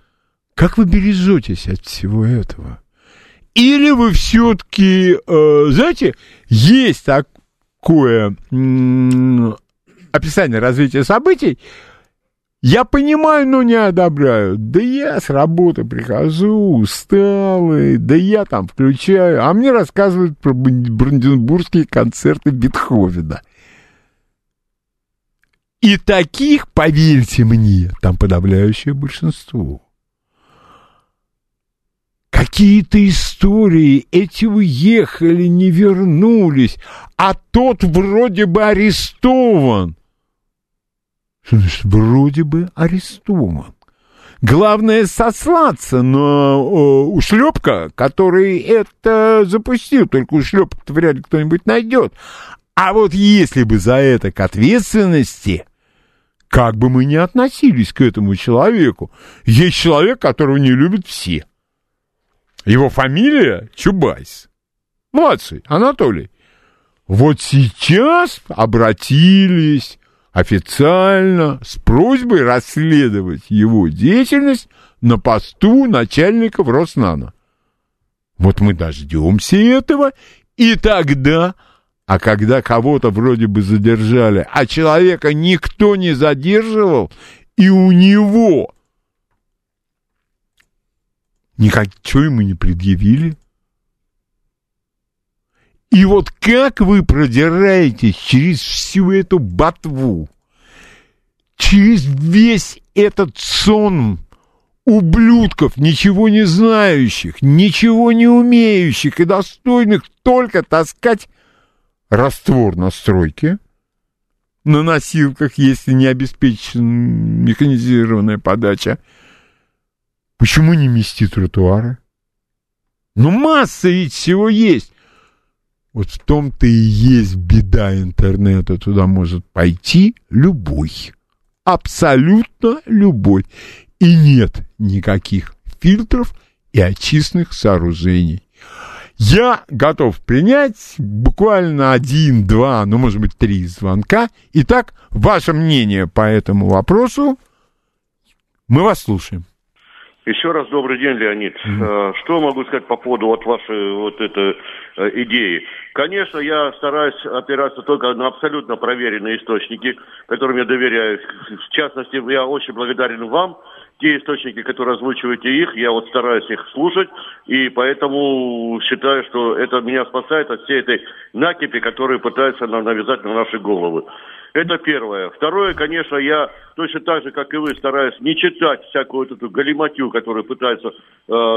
Как вы бережетесь от всего этого? Или вы все-таки, э, знаете, есть такое м, описание развития событий, я понимаю, но не одобряю. Да я с работы прихожу, усталый, да я там включаю. А мне рассказывают про бранденбургские концерты Бетховена. И таких, поверьте мне, там подавляющее большинство. какие-то истории. Эти уехали, не вернулись, а тот вроде бы арестован. Значит вроде бы арестован? Главное сослаться на о, ушлепка, который это запустил. Только ушлепок вряд ли кто-нибудь найдет. А вот если бы за это к ответственности, как бы мы ни относились к этому человеку, есть человек, которого не любят все. Его фамилия Чубайс. Молодцы, Анатолий. Вот сейчас обратились официально с просьбой расследовать его деятельность на посту начальника в Роснано. Вот мы дождемся этого, и тогда а когда кого-то вроде бы задержали, а человека никто не задерживал, и у него ничего ему не предъявили. И вот как вы продираетесь через всю эту ботву, через весь этот сон ублюдков, ничего не знающих, ничего не умеющих и достойных только таскать раствор на стройке, на носилках, если не обеспечена механизированная подача. Почему не мести тротуары? Ну, масса ведь всего есть. Вот в том-то и есть беда интернета. Туда может пойти любой. Абсолютно любой. И нет никаких фильтров и очистных сооружений. Я готов принять буквально один, два, ну, может быть, три звонка. Итак, ваше мнение по этому вопросу. Мы вас слушаем. Еще раз добрый день, Леонид. Mm-hmm. Что могу сказать по поводу вот вашей вот этой идеи? Конечно, я стараюсь опираться только на абсолютно проверенные источники, которым я доверяю. В частности, я очень благодарен вам те источники, которые озвучиваете их, я вот стараюсь их слушать, и поэтому считаю, что это меня спасает от всей этой накипи, которые пытаются нам навязать на наши головы. Это первое. Второе, конечно, я точно так же, как и вы, стараюсь не читать всякую вот эту галиматью, которую пытаются э,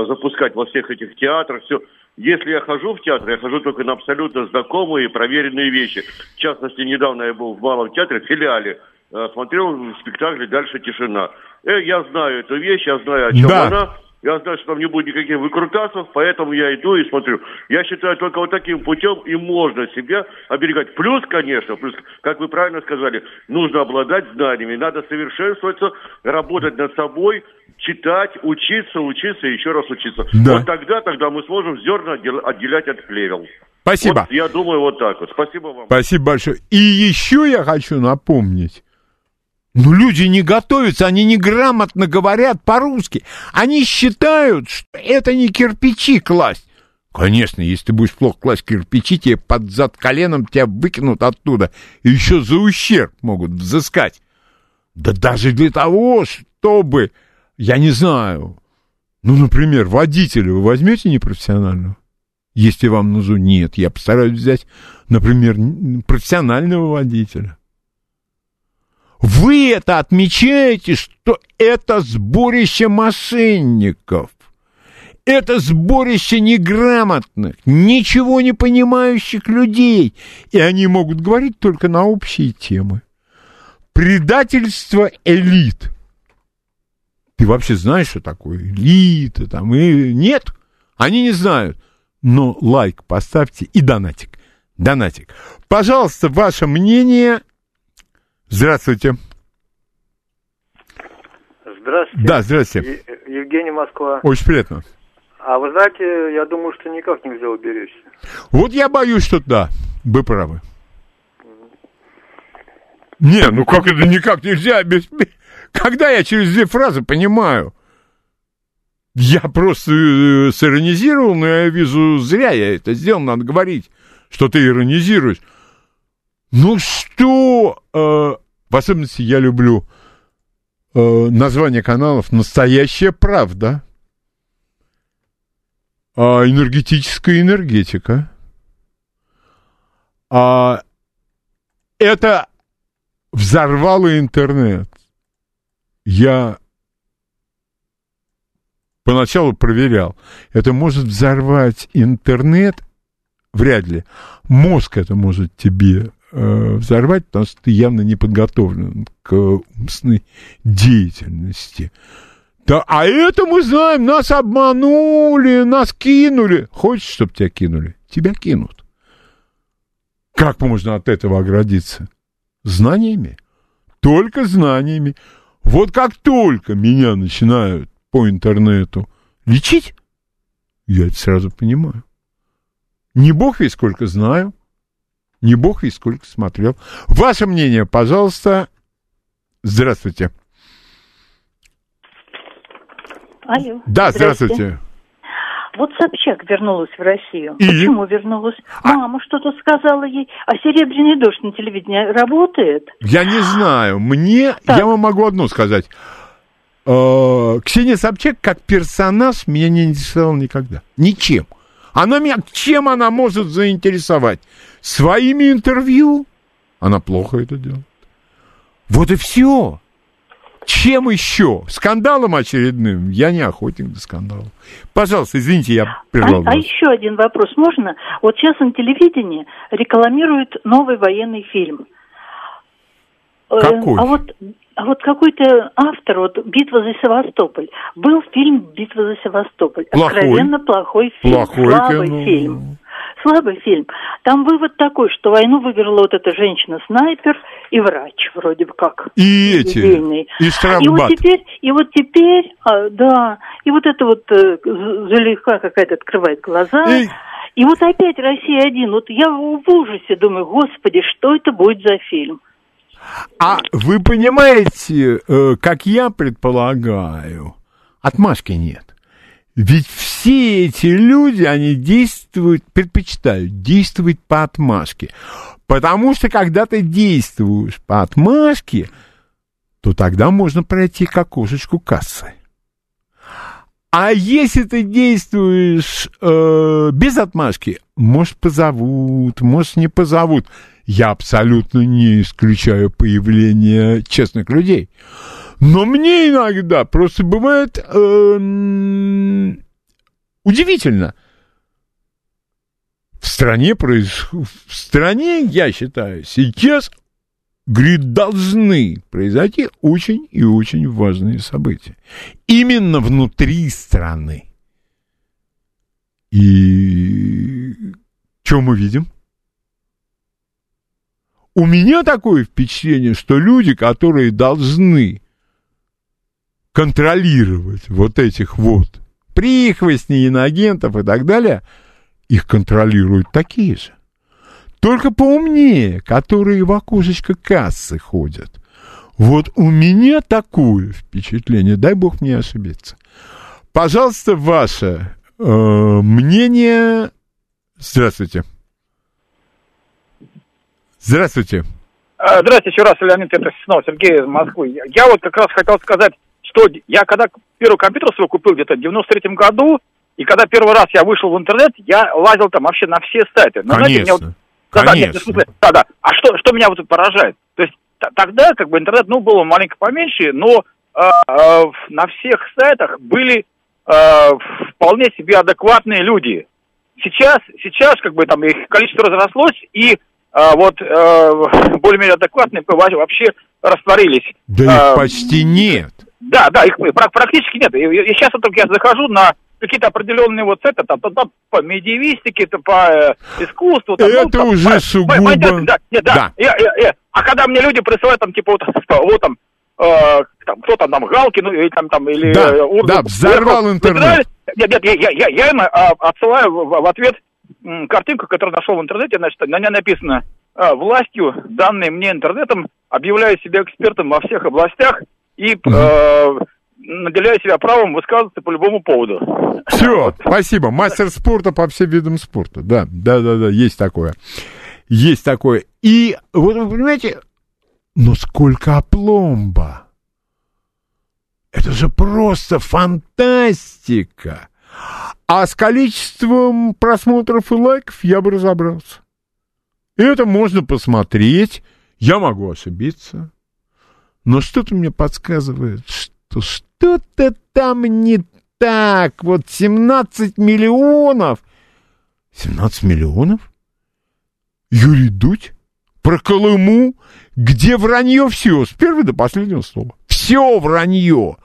запускать во всех этих театрах. Все. Если я хожу в театр, я хожу только на абсолютно знакомые и проверенные вещи. В частности, недавно я был в Малом театре, в филиале, э, смотрел спектакль «Дальше тишина». Э, я знаю эту вещь, я знаю, о чем Да. она. Я знаю, что там не будет никаких выкрутасов, поэтому я иду и смотрю. Я считаю, только вот таким путем и можно себя оберегать. Плюс, конечно, плюс, как вы правильно сказали, нужно обладать знаниями, надо совершенствоваться, работать над собой, читать, учиться, учиться и еще раз учиться. Да. Вот тогда, тогда мы сможем зерна отдел- отделять от плевел. Спасибо. Вот я думаю, вот так вот. Спасибо вам. Спасибо большое. И еще я хочу напомнить. Ну, люди не готовятся, они неграмотно говорят по-русски. Они считают, что это не кирпичи класть. Конечно, если ты будешь плохо класть кирпичи, тебе под зад коленом тебя выкинут оттуда. И еще за ущерб могут взыскать. Да даже для того, чтобы, я не знаю, ну, например, водителя вы возьмете непрофессионального? Если вам нужно, нет, я постараюсь взять, например, профессионального водителя. Вы это отмечаете, что это сборище мошенников. Это сборище неграмотных, ничего не понимающих людей. И они могут говорить только на общие темы. Предательство элит. Ты вообще знаешь, что такое элита? Там, и... Нет, они не знают. Но лайк поставьте и донатик. Донатик. Пожалуйста, ваше мнение. Здравствуйте. Здравствуйте. Да, здравствуйте. Е- Евгений Москва. Очень приятно. А вы знаете, я думаю, что никак нельзя уберечься. Вот я боюсь, что да, вы правы. Не, ну как это никак нельзя обеспечить? Когда я через две фразы понимаю? Я просто э, сиронизировал, но я вижу, зря я это сделал, надо говорить, что ты иронизируешь. Ну что, э, в особенности я люблю э, название каналов «Настоящая правда», а, энергетическая энергетика. А, это взорвало интернет. Я поначалу проверял. Это может взорвать интернет? Вряд ли. Мозг это может тебе взорвать, потому что ты явно не подготовлен к умственной деятельности. Да, а это мы знаем, нас обманули, нас кинули. Хочешь, чтобы тебя кинули? Тебя кинут. Как можно от этого оградиться? Знаниями. Только знаниями. Вот как только меня начинают по интернету лечить, я это сразу понимаю. Не бог весь сколько знаю, не бог весь сколько смотрел. Ваше мнение, пожалуйста. Здравствуйте. Алло. Да, здравствуйте. Вот Собчак вернулась в Россию. И? Почему вернулась? Мама что-то сказала ей. А серебряный дождь на телевидении работает? Я не знаю. Мне, Так. я вам могу одно сказать. Э, Ксения Собчак как персонаж меня не интересовала никогда. Ничем. Она меня, чем она может заинтересовать? Своими интервью? Она плохо это делает. Вот и все. Чем еще? Скандалом очередным? Я не охотник до скандалов. Пожалуйста, извините, я прервал А, а еще один вопрос можно? Вот сейчас на телевидении рекламируют новый военный фильм. Э, Какой? А вот, а вот какой-то автор, вот «Битва за Севастополь». Был фильм «Битва за Севастополь». Плохой. Откровенно плохой фильм. Плохой Слабый кино. фильм. Слабый фильм. Там вывод такой, что войну выиграла вот эта женщина-снайпер и врач, вроде бы как. И эти, идейный. и И вот штрафбат. теперь, и вот теперь, а, да, и вот это вот э, З- Зулейха какая-то открывает глаза. И- И вот опять Россия один. Вот я в ужасе думаю, господи, что это будет за фильм? А вы понимаете, э, как я предполагаю, отмашки нет. Ведь все эти люди, они действуют, предпочитают действовать по отмашке. Потому что когда ты действуешь по отмашке, то тогда можно пройти к окошечку кассы. А если ты действуешь э, без отмашки, может позовут, может не позовут. Я абсолютно не исключаю появление честных людей. Но мне иногда просто бывает эм, удивительно. В стране проис... в стране, я считаю, сейчас говорит, должны произойти очень и очень важные события. Именно внутри страны. И что мы видим? У меня такое впечатление, что люди, которые должны контролировать вот этих вот прихвостней, иноагентов и так далее, их контролируют такие же. Только поумнее, которые в окошечко кассы ходят. Вот у меня такое впечатление, дай бог мне ошибиться. Пожалуйста, ваше э, мнение. Здравствуйте. Здравствуйте. А, Здравствуйте еще раз, Леонид, это снова Сергей из Москвы. Я- вот как раз хотел сказать, что я когда первый компьютер свой купил где-то в 93-м году, и когда первый раз я вышел в интернет, я лазил там вообще на все сайты. Но, знаете, мне вот- Конечно. Да, да, нет, Конечно. в смысле, да, да. А что, что меня вот поражает? То есть тогда как бы интернет, ну, было маленько поменьше, но э, э, на всех сайтах были э, вполне себе адекватные люди. Сейчас, сейчас как бы там их количество разрослось, и э, вот э, более-менее адекватные во- вообще растворились. Да их почти нет. да, да, их пра- практически нет. И, и сейчас вот только я захожу на какие-то определенные вот сайты, там, там, там по медиевистике, то по э, искусству. Там, Это там, уже по- сугубо- по- пойдёт, Да, нет, да. Да. Я- я- я- А когда мне люди присылают там, типа, вот, *laughs* вот там, э, там, кто там, там, Галкин, ну, или там, там, или... Да, э, Ургант, да, взорвал вы интернет. Нет, нет, я, я, я, я им а, отсылаю в, в ответ картинку, которую нашел в интернете, значит, на ней написано э, «Властью, данной мне интернетом, объявляю себя экспертом во всех областях и э, наделяю себя правом высказываться по любому поводу». Все, спасибо. Мастер спорта по всем видам спорта. Да, да, да, да, есть такое. Есть такое. И вот вы понимаете, но сколько опломба. Это же просто фантастика. А с количеством просмотров и лайков я бы разобрался. Это можно посмотреть. Я могу ошибиться. Но что-то мне подсказывает, что что-то там не так, вот 17 миллионов. 17 миллионов? Юрий Дудь? Про Колыму? Где вранье все, с первого до последнего слова. Все вранье.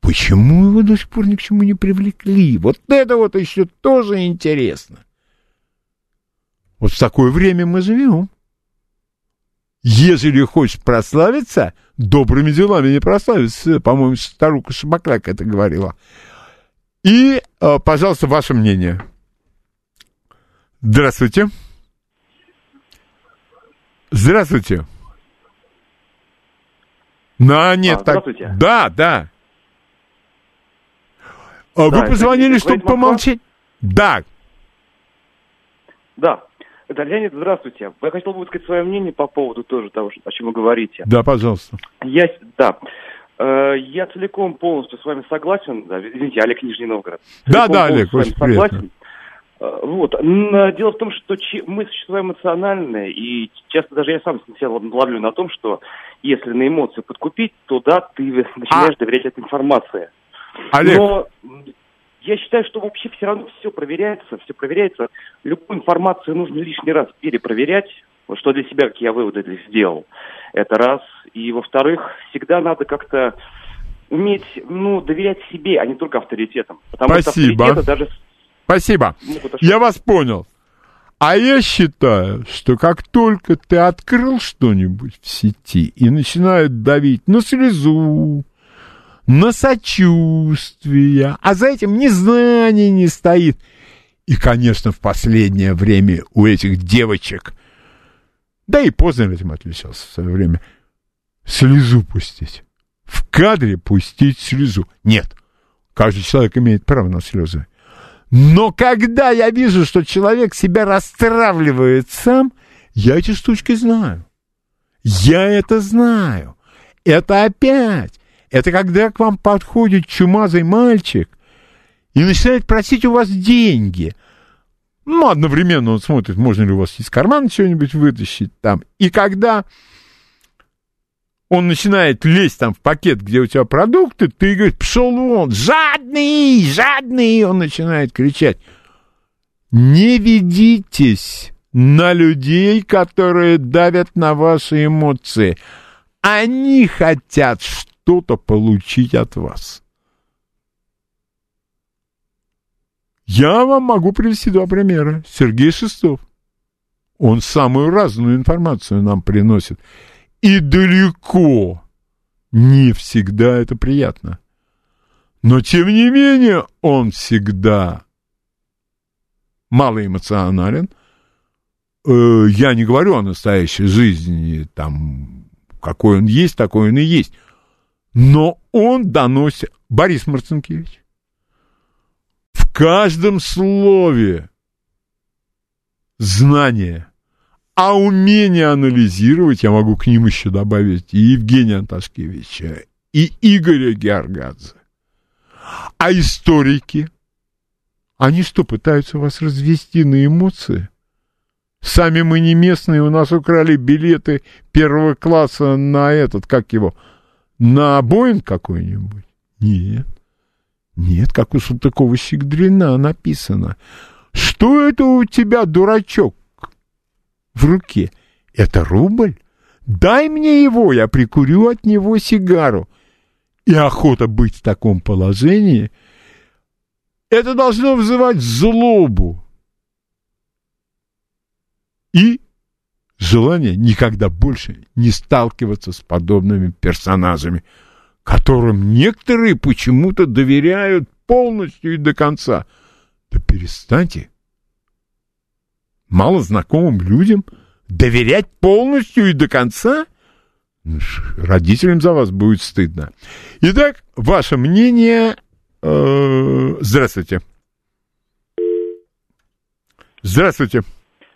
Почему его до сих пор ни к чему не привлекли? Вот это вот еще тоже интересно. Вот в такое время мы живем. Если хочешь прославиться, добрыми делами не прославиться. По-моему, старуха Шабакляк это говорила. И, э, пожалуйста, ваше мнение. Здравствуйте. Здравствуйте. На, нет, а, здравствуйте. так. Да, да. А Вы Да, позвонили, это чтобы помолчать? Да. Да. Это Леонид, здравствуйте. Я хотел бы высказать свое мнение по поводу тоже того, о чем вы говорите. Да, пожалуйста. Я, да. Э, Я целиком полностью с вами согласен. Да, извините, Олег Нижний Новгород. Да, Целиком да, Олег, очень приятно. согласен. Э, Вот. Дело в том, что мы существа эмоциональные, и часто даже я сам себя ловлю на том, что если на эмоции подкупить, то да, ты *laughs* начинаешь доверять этой информации. А Олег. Но я считаю, что вообще все равно все проверяется, все проверяется. Любую информацию нужно лишний раз перепроверять, что для себя, как я выводы здесь сделал. Это раз. И во-вторых, всегда надо как-то уметь, ну, доверять себе, а не только авторитетам. Потому Спасибо. что авторитеты даже Спасибо. Я вас понял. А я считаю, что как только ты открыл что-нибудь в сети и начинают давить на слезу, на сочувствие, а за этим незнание не стоит. И, конечно, в последнее время у этих девочек, да и Познер этим отличался в свое время, слезу пустить. В кадре пустить слезу. Нет, каждый человек имеет право на слезы. Но когда я вижу, что человек себя расстравливает сам, я эти штучки знаю. Я это знаю. Это опять. Это когда к вам подходит чумазый мальчик и начинает просить у вас деньги. Ну, одновременно он смотрит, можно ли у вас из кармана что-нибудь вытащить там. И когда он начинает лезть там в пакет, где у тебя продукты, ты говоришь, пшел вон, жадный, жадный, он начинает кричать. Не ведитесь на людей, которые давят на ваши эмоции. Они хотят что-то получить от вас. Я вам могу привести два примера. Сергей Шестов. Он самую разную информацию нам приносит. И далеко не всегда это приятно. Но, тем не менее, он всегда малоэмоционален. Э, я не говорю о настоящей жизни, там, какой он есть, такой он и есть. Но он доносит... Борис Марцинкевич. В каждом слове знание. А умение анализировать, я могу к ним еще добавить и Евгения Анташкевича, и Игоря Георгадзе. А историки, они что, пытаются вас развести на эмоции? Сами мы не местные, у нас украли билеты первого класса на этот, как его, на Боинг какой-нибудь? Нет. Нет, как у Салтыкова-Щедрина написано. Что это у тебя, дурачок, в руке? Это рубль? Дай мне его, я прикурю от него сигару. И охота быть в таком положении, это должно вызывать злобу. И желание никогда больше не сталкиваться с подобными персонажами, которым некоторые почему-то доверяют полностью и до конца. Да перестаньте мало знакомым людям доверять полностью и до конца? Родителям за вас будет стыдно. Итак, ваше мнение... э, Здравствуйте. Здравствуйте.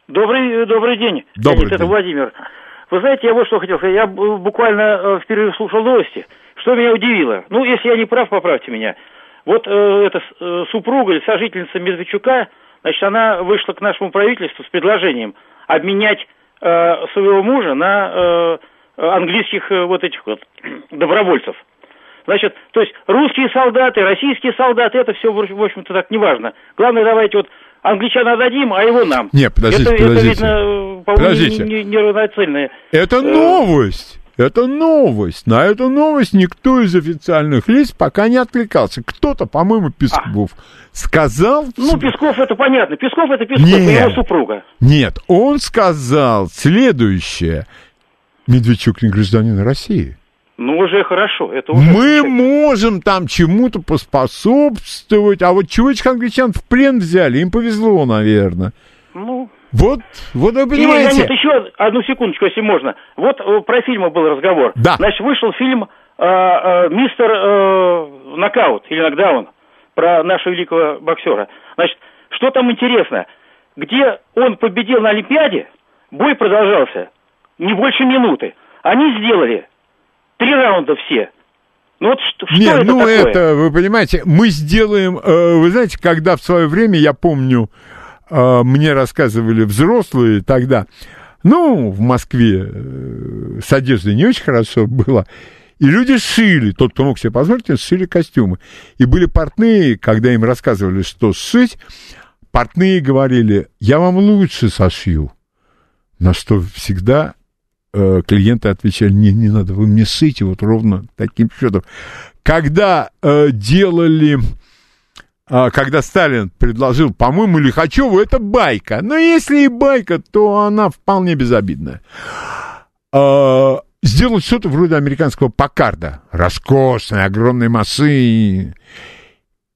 Добрый, добрый день. Добрый Леонид, это день. Владимир. Вы знаете, я вот что хотел сказать. Я б- буквально э, впервые слушал новости. Что меня удивило? Ну, если я не прав, поправьте меня. Вот э, эта э, супруга или сожительница Медведчука, значит, она вышла к нашему правительству с предложением обменять э, своего мужа на э, английских э, вот этих вот *clears throat* добровольцев. Значит, то есть русские солдаты, российские солдаты, это все, в общем-то, так неважно. Главное, давайте вот англичан отдадим, а его нам. Не, подождите, это, подождите. Это, видно, Подождите. не, не, неравноцельное. Это Э, новость. Это новость. На эту новость никто из официальных лиц пока не откликался. Кто-то, по-моему, Песков, сказал... Ну, Песков это понятно. Песков это Песков, Нет. и его супруга. Нет, он сказал следующее. Медведчук не гражданин России. Ну, уже хорошо. Это уже Мы можем там чему-то поспособствовать, а вот чего этих англичан в плен взяли, им повезло, наверное. Ну, Вот, вот вы И, понимаете. Леонид, еще одну секундочку, если можно. Вот э, про фильмы был разговор. Да. Значит, вышел фильм э, э, «Мистер э, Нокаут» или «Нокдаун» про нашего великого боксера. Значит, что там интересно? Где он победил на Олимпиаде, бой продолжался не больше минуты. Они сделали три раунда все. Ну вот что, что Не, это ну такое? это, вы понимаете, мы сделаем, э, вы знаете, когда в свое время, я помню, э, мне рассказывали взрослые тогда, ну, в Москве э, с одеждой не очень хорошо было, и люди шили, тот, кто мог себе позволить, шили костюмы. И были портные, когда им рассказывали, что сшить, портные говорили, я вам лучше сошью. На что всегда э, клиенты отвечали, не, не надо, вы мне сшите вот ровно таким счетом. Когда э, делали, а, когда Сталин предложил, по-моему, Лихачеву, это байка. Но если и байка, то она вполне безобидная. А, сделать что-то вроде американского Пакарда. Роскошной, огромной машины.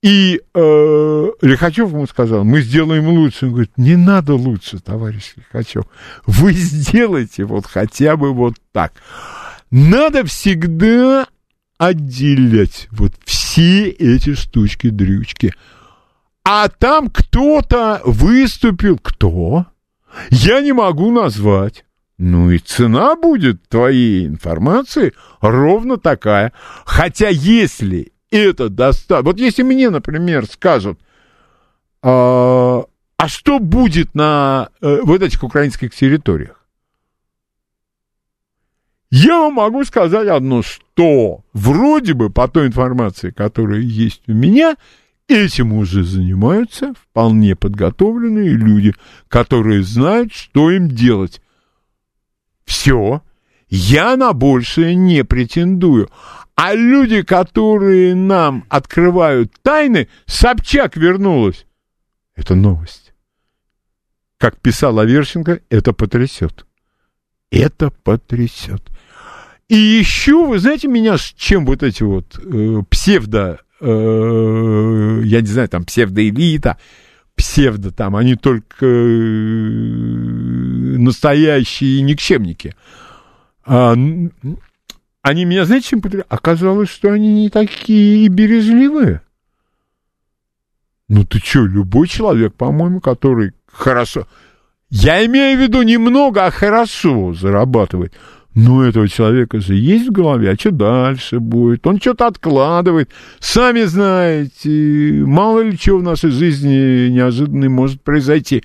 И э, Лихачев ему сказал, мы сделаем лучше. Он говорит, не надо лучше, товарищ Лихачев. Вы сделайте вот хотя бы вот так. Надо всегда отделять вот все эти штучки-дрючки. А там кто-то выступил. Кто? Я не могу назвать. Ну и цена будет твоей информации ровно такая. Хотя если это достаточно... Вот если мне, например, скажут, а, а что будет на э, вот этих украинских территориях? Я вам могу сказать одно, что вроде бы по той информации, которая есть у меня, этим уже занимаются вполне подготовленные люди, которые знают, что им делать. Все. Я на большее не претендую. А люди, которые нам открывают тайны, Собчак вернулась. Это новость. Как писал Аверченко, это потрясет. Это потрясет. И еще, вы знаете, меня с чем вот эти вот э, псевдо, э, я не знаю, там псевдоэлита, псевдо там, они только э, настоящие никчемники. А, они меня, знаете, чем потрясали? Оказалось, что они не такие и бережливые. Ну ты что, любой человек, по-моему, который хорошо... Я имею в виду немного, а хорошо зарабатывает. У этого человека же есть в голове, а что дальше будет? Он что-то откладывает. Сами знаете, мало ли чего в нашей жизни неожиданно может произойти.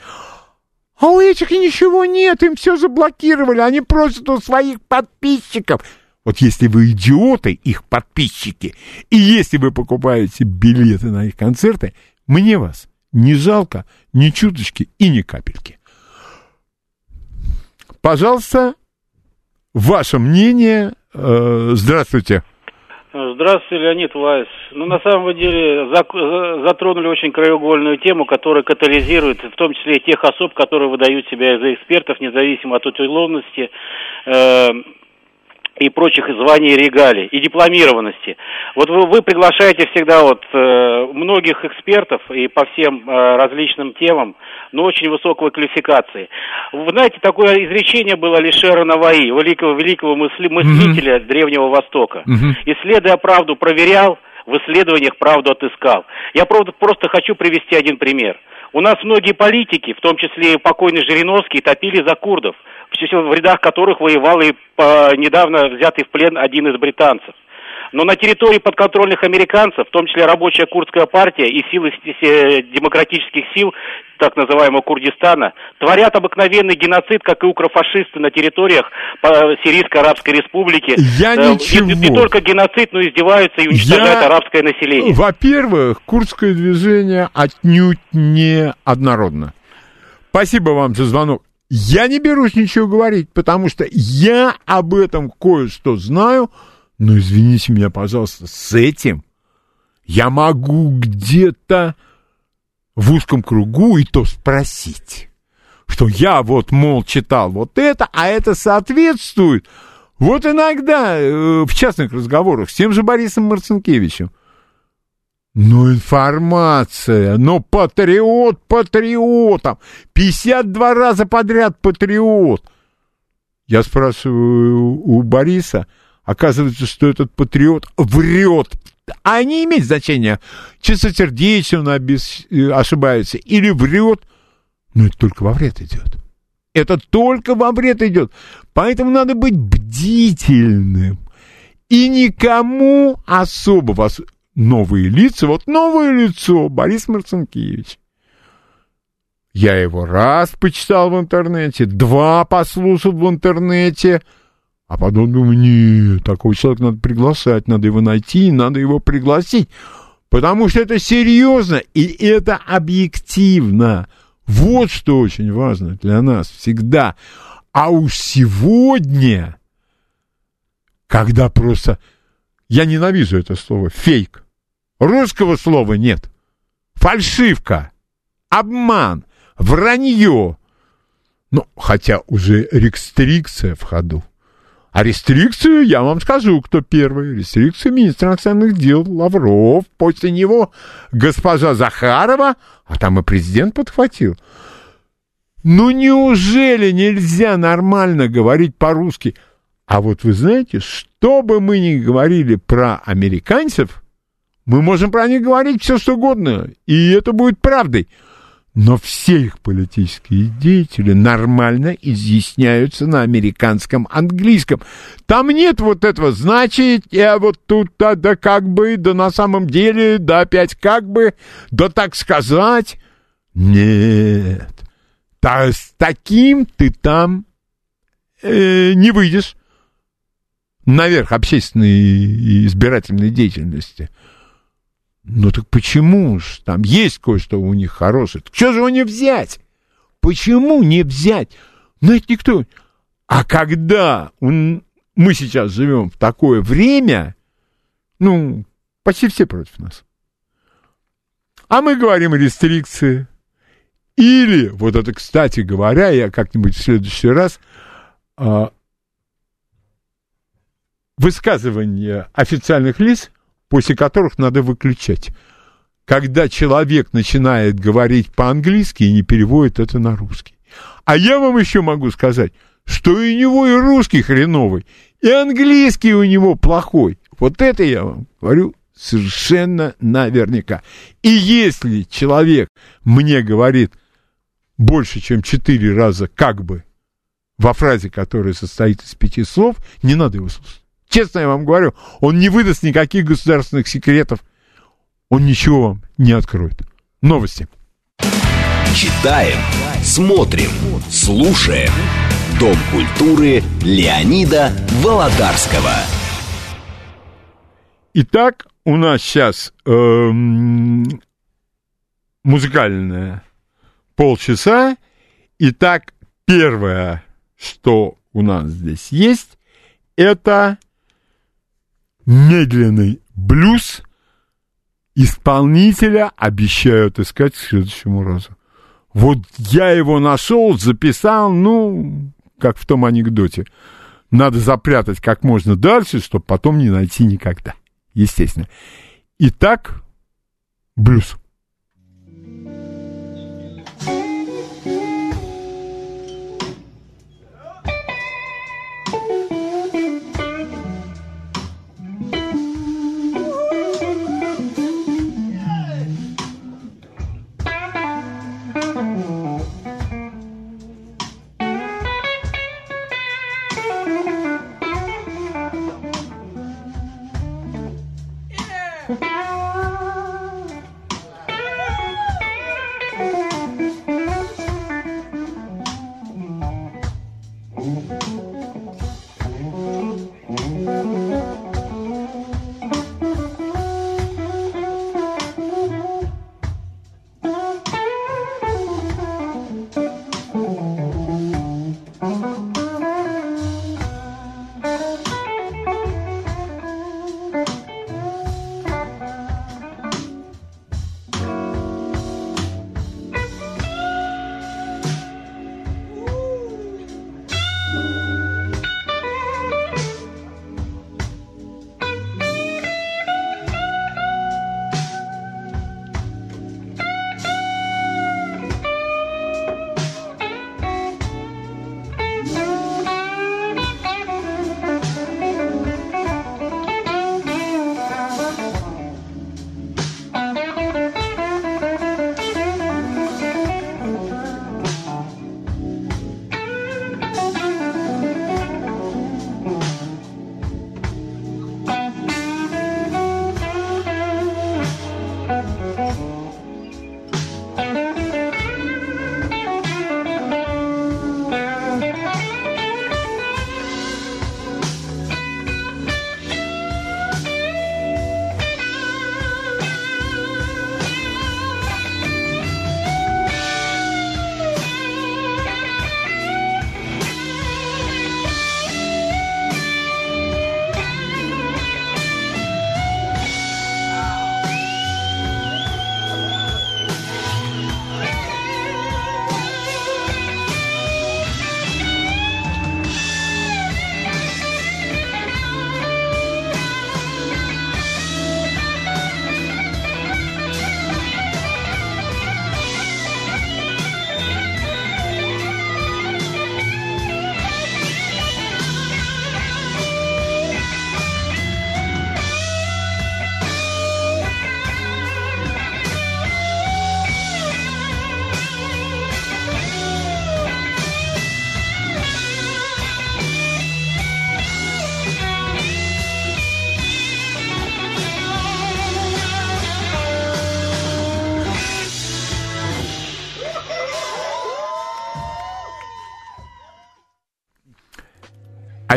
А у этих ничего нет, им все заблокировали, они просят у своих подписчиков. Вот если вы идиоты, их подписчики, и если вы покупаете билеты на их концерты, мне вас не жалко ни чуточки и ни капельки. Пожалуйста, ваше мнение. Э, здравствуйте. Здравствуйте, Леонид Вайс. Ну, на самом деле, затронули очень краеугольную тему, которая катализирует, в том числе и тех особ, которые выдают себя за экспертов, независимо от титулованности э, и прочих званий и регалий, и дипломированности. Вот вы, вы приглашаете всегда вот э, многих экспертов и по всем э, различным темам, но очень высокой квалификации. Вы знаете, такое изречение было Алишера Наваи, великого, великого мысли, мыслителя Древнего Востока. Исследуя правду, проверял, в исследованиях правду отыскал. Я правда, просто хочу привести один пример. У нас многие политики, в том числе и покойный Жириновский, топили за курдов, в рядах которых воевал и э, недавно взятый в плен один из британцев. Но на территории подконтрольных американцев, в том числе рабочая курдская партия и силы демократических сил, так называемого Курдистана, творят обыкновенный геноцид, как и укрофашисты на территориях Сирийской Арабской Республики. Я Э, ничего. Не, не только геноцид, но издеваются и уничтожают Я- арабское население. Во-первых, курдское движение отнюдь не однородно. Спасибо вам за звонок. Я не берусь ничего говорить, потому что я об этом кое-что знаю, но извините меня, пожалуйста, с этим я могу где-то в узком кругу и то спросить, что я вот, мол, читал вот это, а это соответствует. Вот иногда э, в частных разговорах с тем же Борисом Марцинкевичем ну, информация, но патриот патриотом. 52 раза подряд патриот. Я спрашиваю у Бориса, оказывается, что этот патриот врет. А не имеет значения, чистосердечно он обес- э, ошибается или врет, но это только во вред идет. Это только во вред идет. Поэтому надо быть бдительным. И никому особо вас новые лица, вот новое лицо, Борис Марцинкевич. Я его раз почитал в интернете, два послушал в интернете, а потом думаю, нет, такого человека надо приглашать, надо его найти, надо его пригласить, потому что это серьезно и это объективно. Вот что очень важно для нас всегда. А уж сегодня, когда просто... Я ненавижу это слово «фейк». Русского слова нет. Фальшивка, обман, вранье. Ну, хотя уже рестрикция в ходу. А рестрикцию, я вам скажу, кто первый. Рестрикцию министра иностранных дел Лавров. После него госпожа Захарова, а там и президент подхватил. Ну неужели нельзя нормально говорить по-русски? А вот вы знаете, что бы мы ни говорили про американцев, мы можем про них говорить все что угодно, и это будет правдой. Но все их политические деятели нормально изъясняются на американском английском. Там нет вот этого, значит, я вот тут, да, как бы, да на самом деле, да опять как бы, да так сказать. Нет. Та, с таким ты там э, не выйдешь наверх общественной избирательной деятельности. Ну так почему ж? Там есть кое-что у них хорошее. Так что же его не взять? Почему не взять? Ну никто. А когда он- мы сейчас живем в такое время, ну, почти все против нас. А мы говорим рестрикции. Или, вот это, кстати говоря, я как-нибудь в следующий раз а, высказывания официальных лиц, после которых надо выключать. Когда человек начинает говорить по-английски и не переводит это на русский. А я вам еще могу сказать, что и у него и русский хреновый, и английский у него плохой. Вот это я вам говорю совершенно наверняка. И если человек мне говорит больше, чем четыре раза как бы во фразе, которая состоит из пяти слов, не надо его слушать. Честно я вам говорю, он не выдаст никаких государственных секретов, он ничего вам не откроет. Новости. Читаем, смотрим, слушаем. Дом культуры Леонида Володарского. Итак, у нас сейчас эм, музыкальное полчаса. Итак, первое, что у нас здесь есть, это медленный блюз. Исполнителя обещают искать к следующему разу. Вот я его нашел, записал, ну, как в том анекдоте. Надо запрятать как можно дальше, чтобы потом не найти никогда. Естественно. Итак, блюз.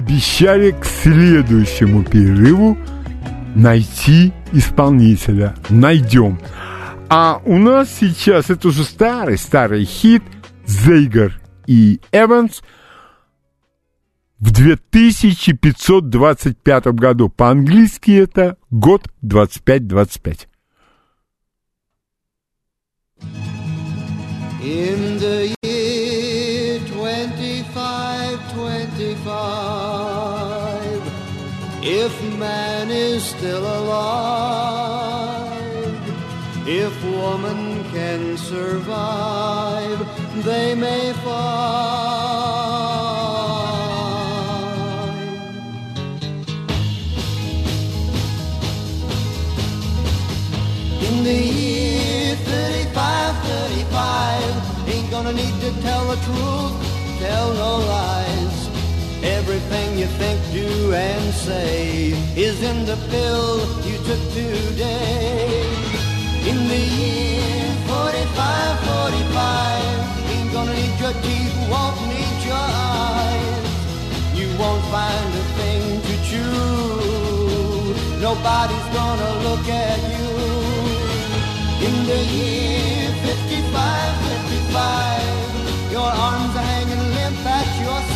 Обещали к следующему перерыву найти исполнителя. Найдем. А у нас сейчас это уже старый-старый хит Зейгер и Эванс в 2525 году. По-английски это год 2525. In the year if man is still alive, if woman can survive, they may find. In the year 35, 35, ain't gonna need to tell the truth, tell no lies. Everything you think, do, and say is in the pill you took today. In the year 45, 45, ain't gonna need your teeth, won't need your eyes. You won't find a thing to chew. Nobody's gonna look at you. In the year 55, 55, your arms are hanging limp at your sides.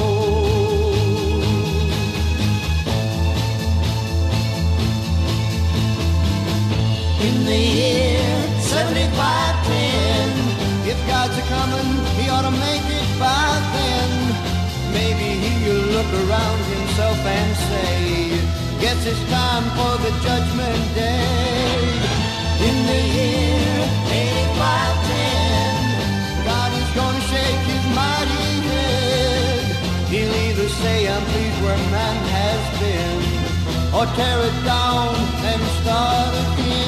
In the year 7510, if God's a coming, he ought to make it by then. Maybe he'll look around himself and say, Guess it's time for the judgment day. In the year 8510, God is gonna shake his mighty head. He'll either say, I'm pleased where man has been, or tear it down and start again.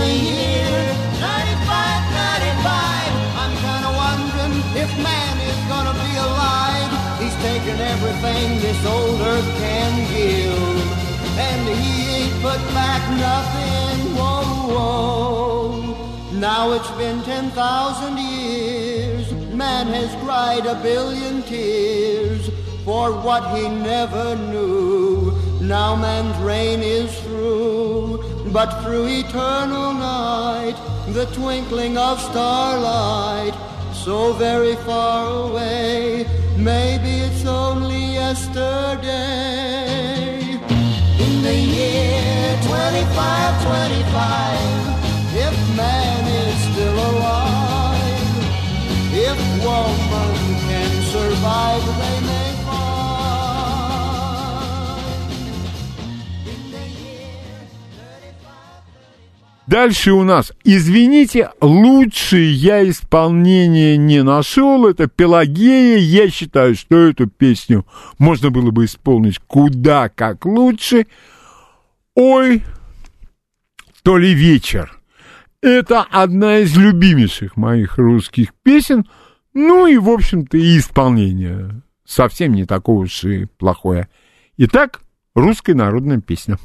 The year 95, 95, I'm kinda wondering if man is gonna be alive. He's taken everything this old earth can give, and he ain't put back nothing. Whoa, whoa. Now it's been 10,000 years. Man has cried a billion tears for what he never knew. Now man's reign is through, but through eternal night, the twinkling of starlight, so very far away, maybe it's only yesterday. In the year 2525, if man is still alive, if woman can survive, they may Дальше у нас, извините, лучше я исполнение не нашел, это Пелагея, я считаю, что эту песню можно было бы исполнить куда как лучше. Ой, то ли вечер. Это одна из любимейших моих русских песен, ну и, в общем-то, и исполнение совсем не такое уж и плохое. Итак, русская народная песня.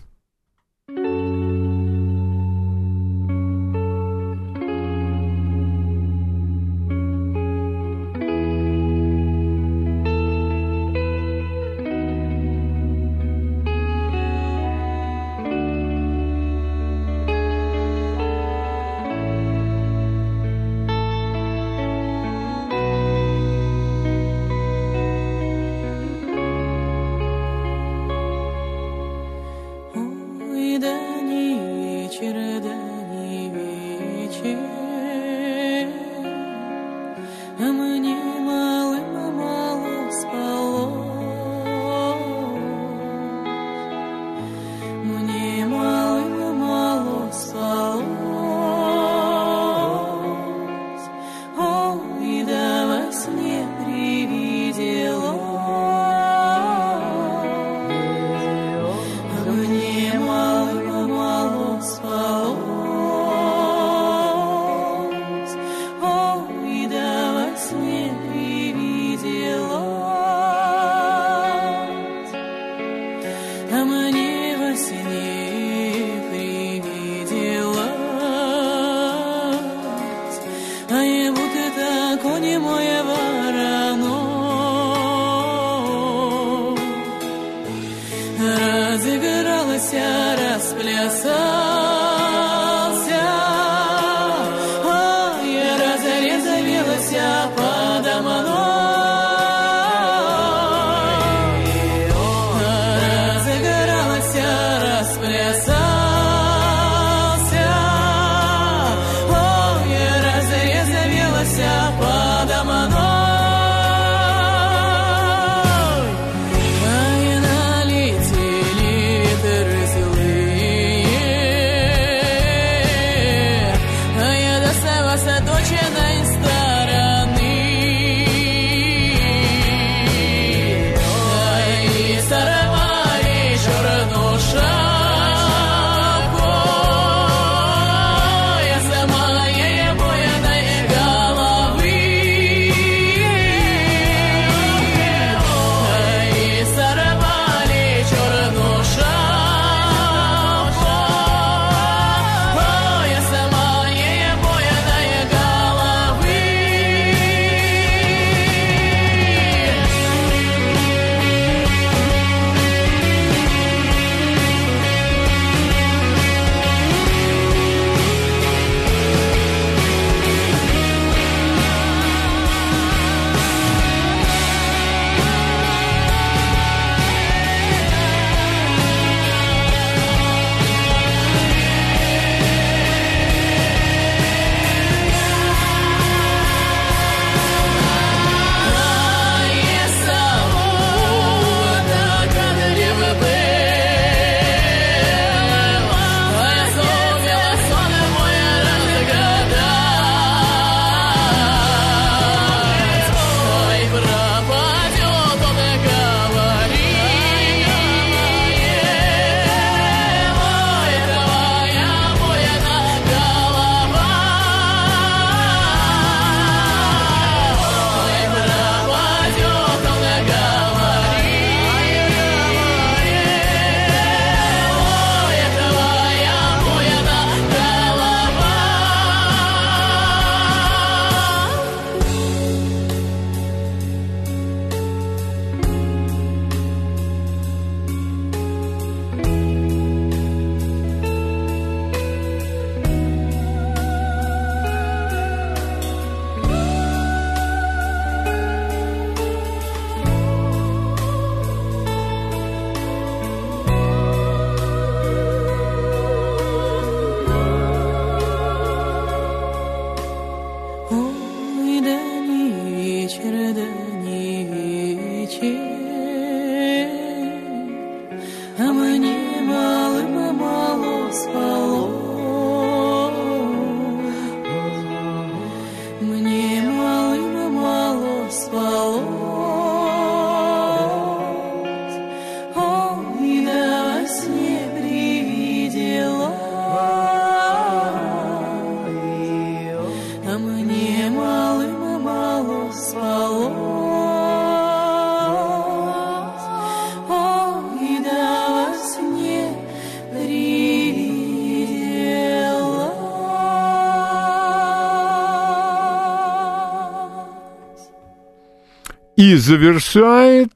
завершает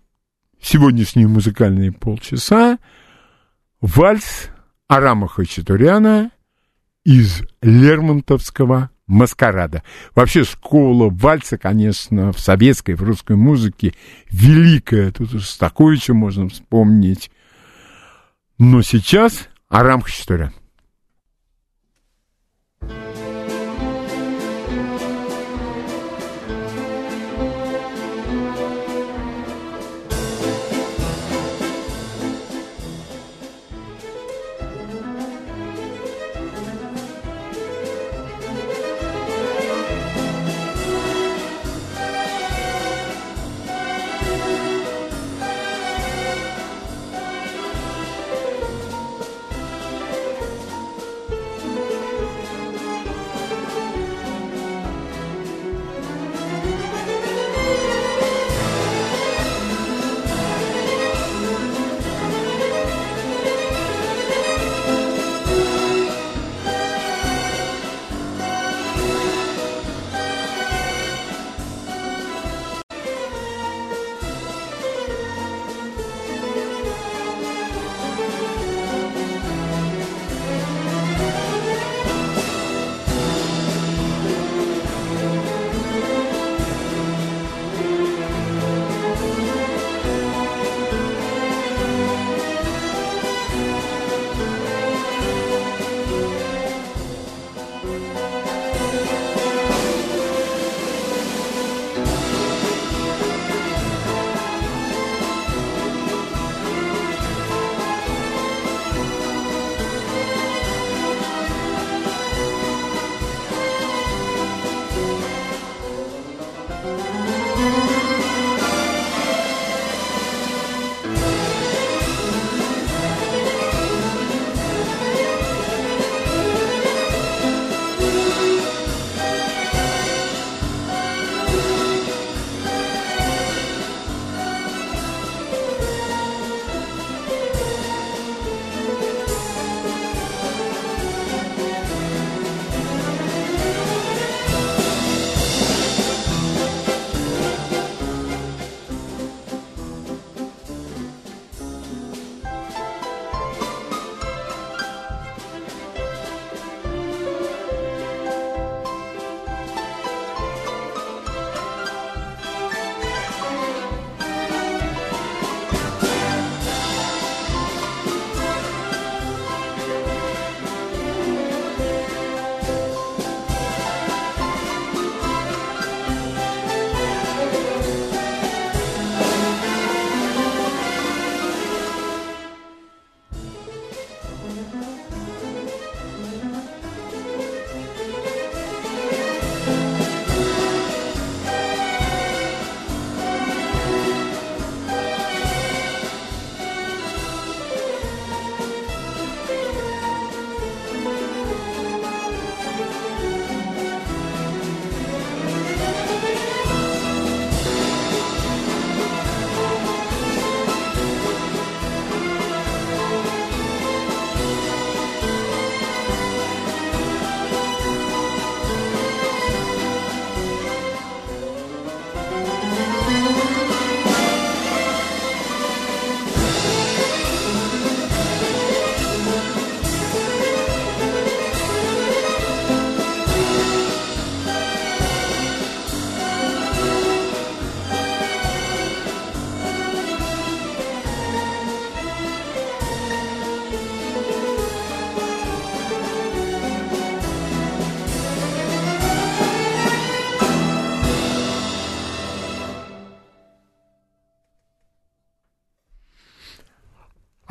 сегодняшние музыкальные полчаса вальс Арама Хачатуряна из Лермонтовского маскарада. Вообще школа вальса, конечно, в советской, в русской музыке великая. Тут уже такое, Стаковича можно вспомнить. Но сейчас Арам Хачатурян.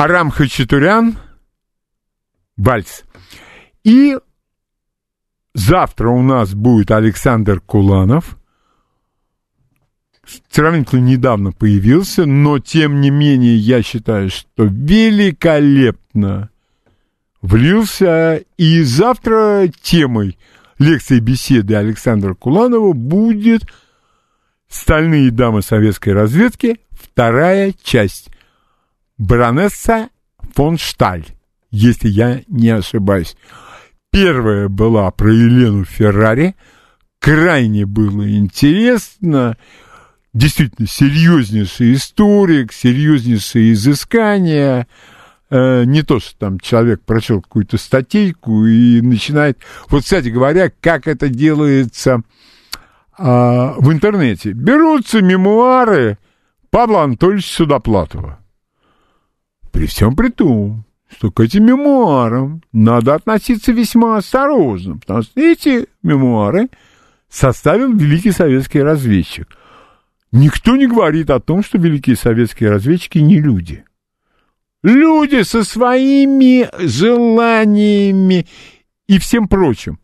Арам Хачатурян, вальс. И завтра у нас будет Александр Куланов. Сравнительно недавно появился, но тем не менее я считаю, что великолепно влился. И завтра темой лекции беседы Александра Куланова будет «Стальные дамы советской разведки», вторая часть. Баронесса фон Шталь, если я не ошибаюсь. Первая была про Елену Феррари. Крайне было интересно. Действительно, серьезнейший историк, серьезнейшие изыскания. Э, не то, что там человек прочел какую-то статейку и начинает... Вот, кстати говоря, как это делается а, в интернете. Берутся мемуары Павла Анатольевича Судоплатова. При всем при том, что к этим мемуарам надо относиться весьма осторожно, потому что эти мемуары составил великий советский разведчик. Никто не говорит о том, что великие советские разведчики не люди. Люди со своими желаниями и всем прочим.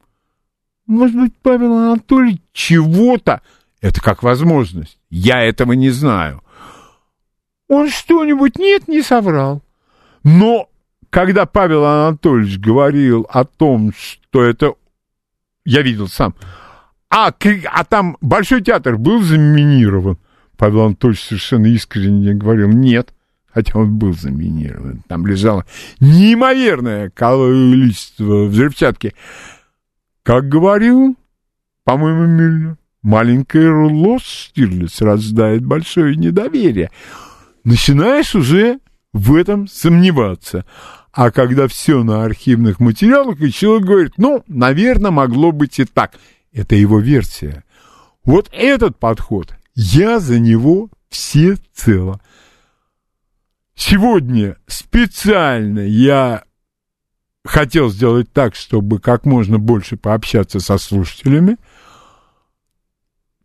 Может быть, Павел Анатольевич чего-то, это как возможность, я этого не знаю. Он что-нибудь нет, не соврал. Но когда Павел Анатольевич говорил о том, что это... Я видел сам. А, а там Большой театр был заминирован. Павел Анатольевич совершенно искренне говорил, нет. Хотя он был заминирован. Там лежало неимоверное количество взрывчатки. Как говорил, по-моему, Мюллер, маленькая ложь Штирлиц рождает большое недоверие. Начинаешь уже в этом сомневаться. А когда все на архивных материалах, и человек говорит, ну, наверное, могло быть и так. Это его версия. Вот этот подход, я за него всецело. Сегодня специально я хотел сделать так, чтобы как можно больше пообщаться со слушателями.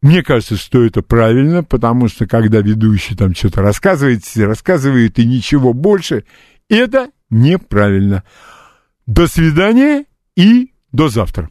Мне кажется, что это правильно, потому что когда ведущий там что-то рассказывает, рассказывает и ничего больше, это неправильно. До свидания и до завтра.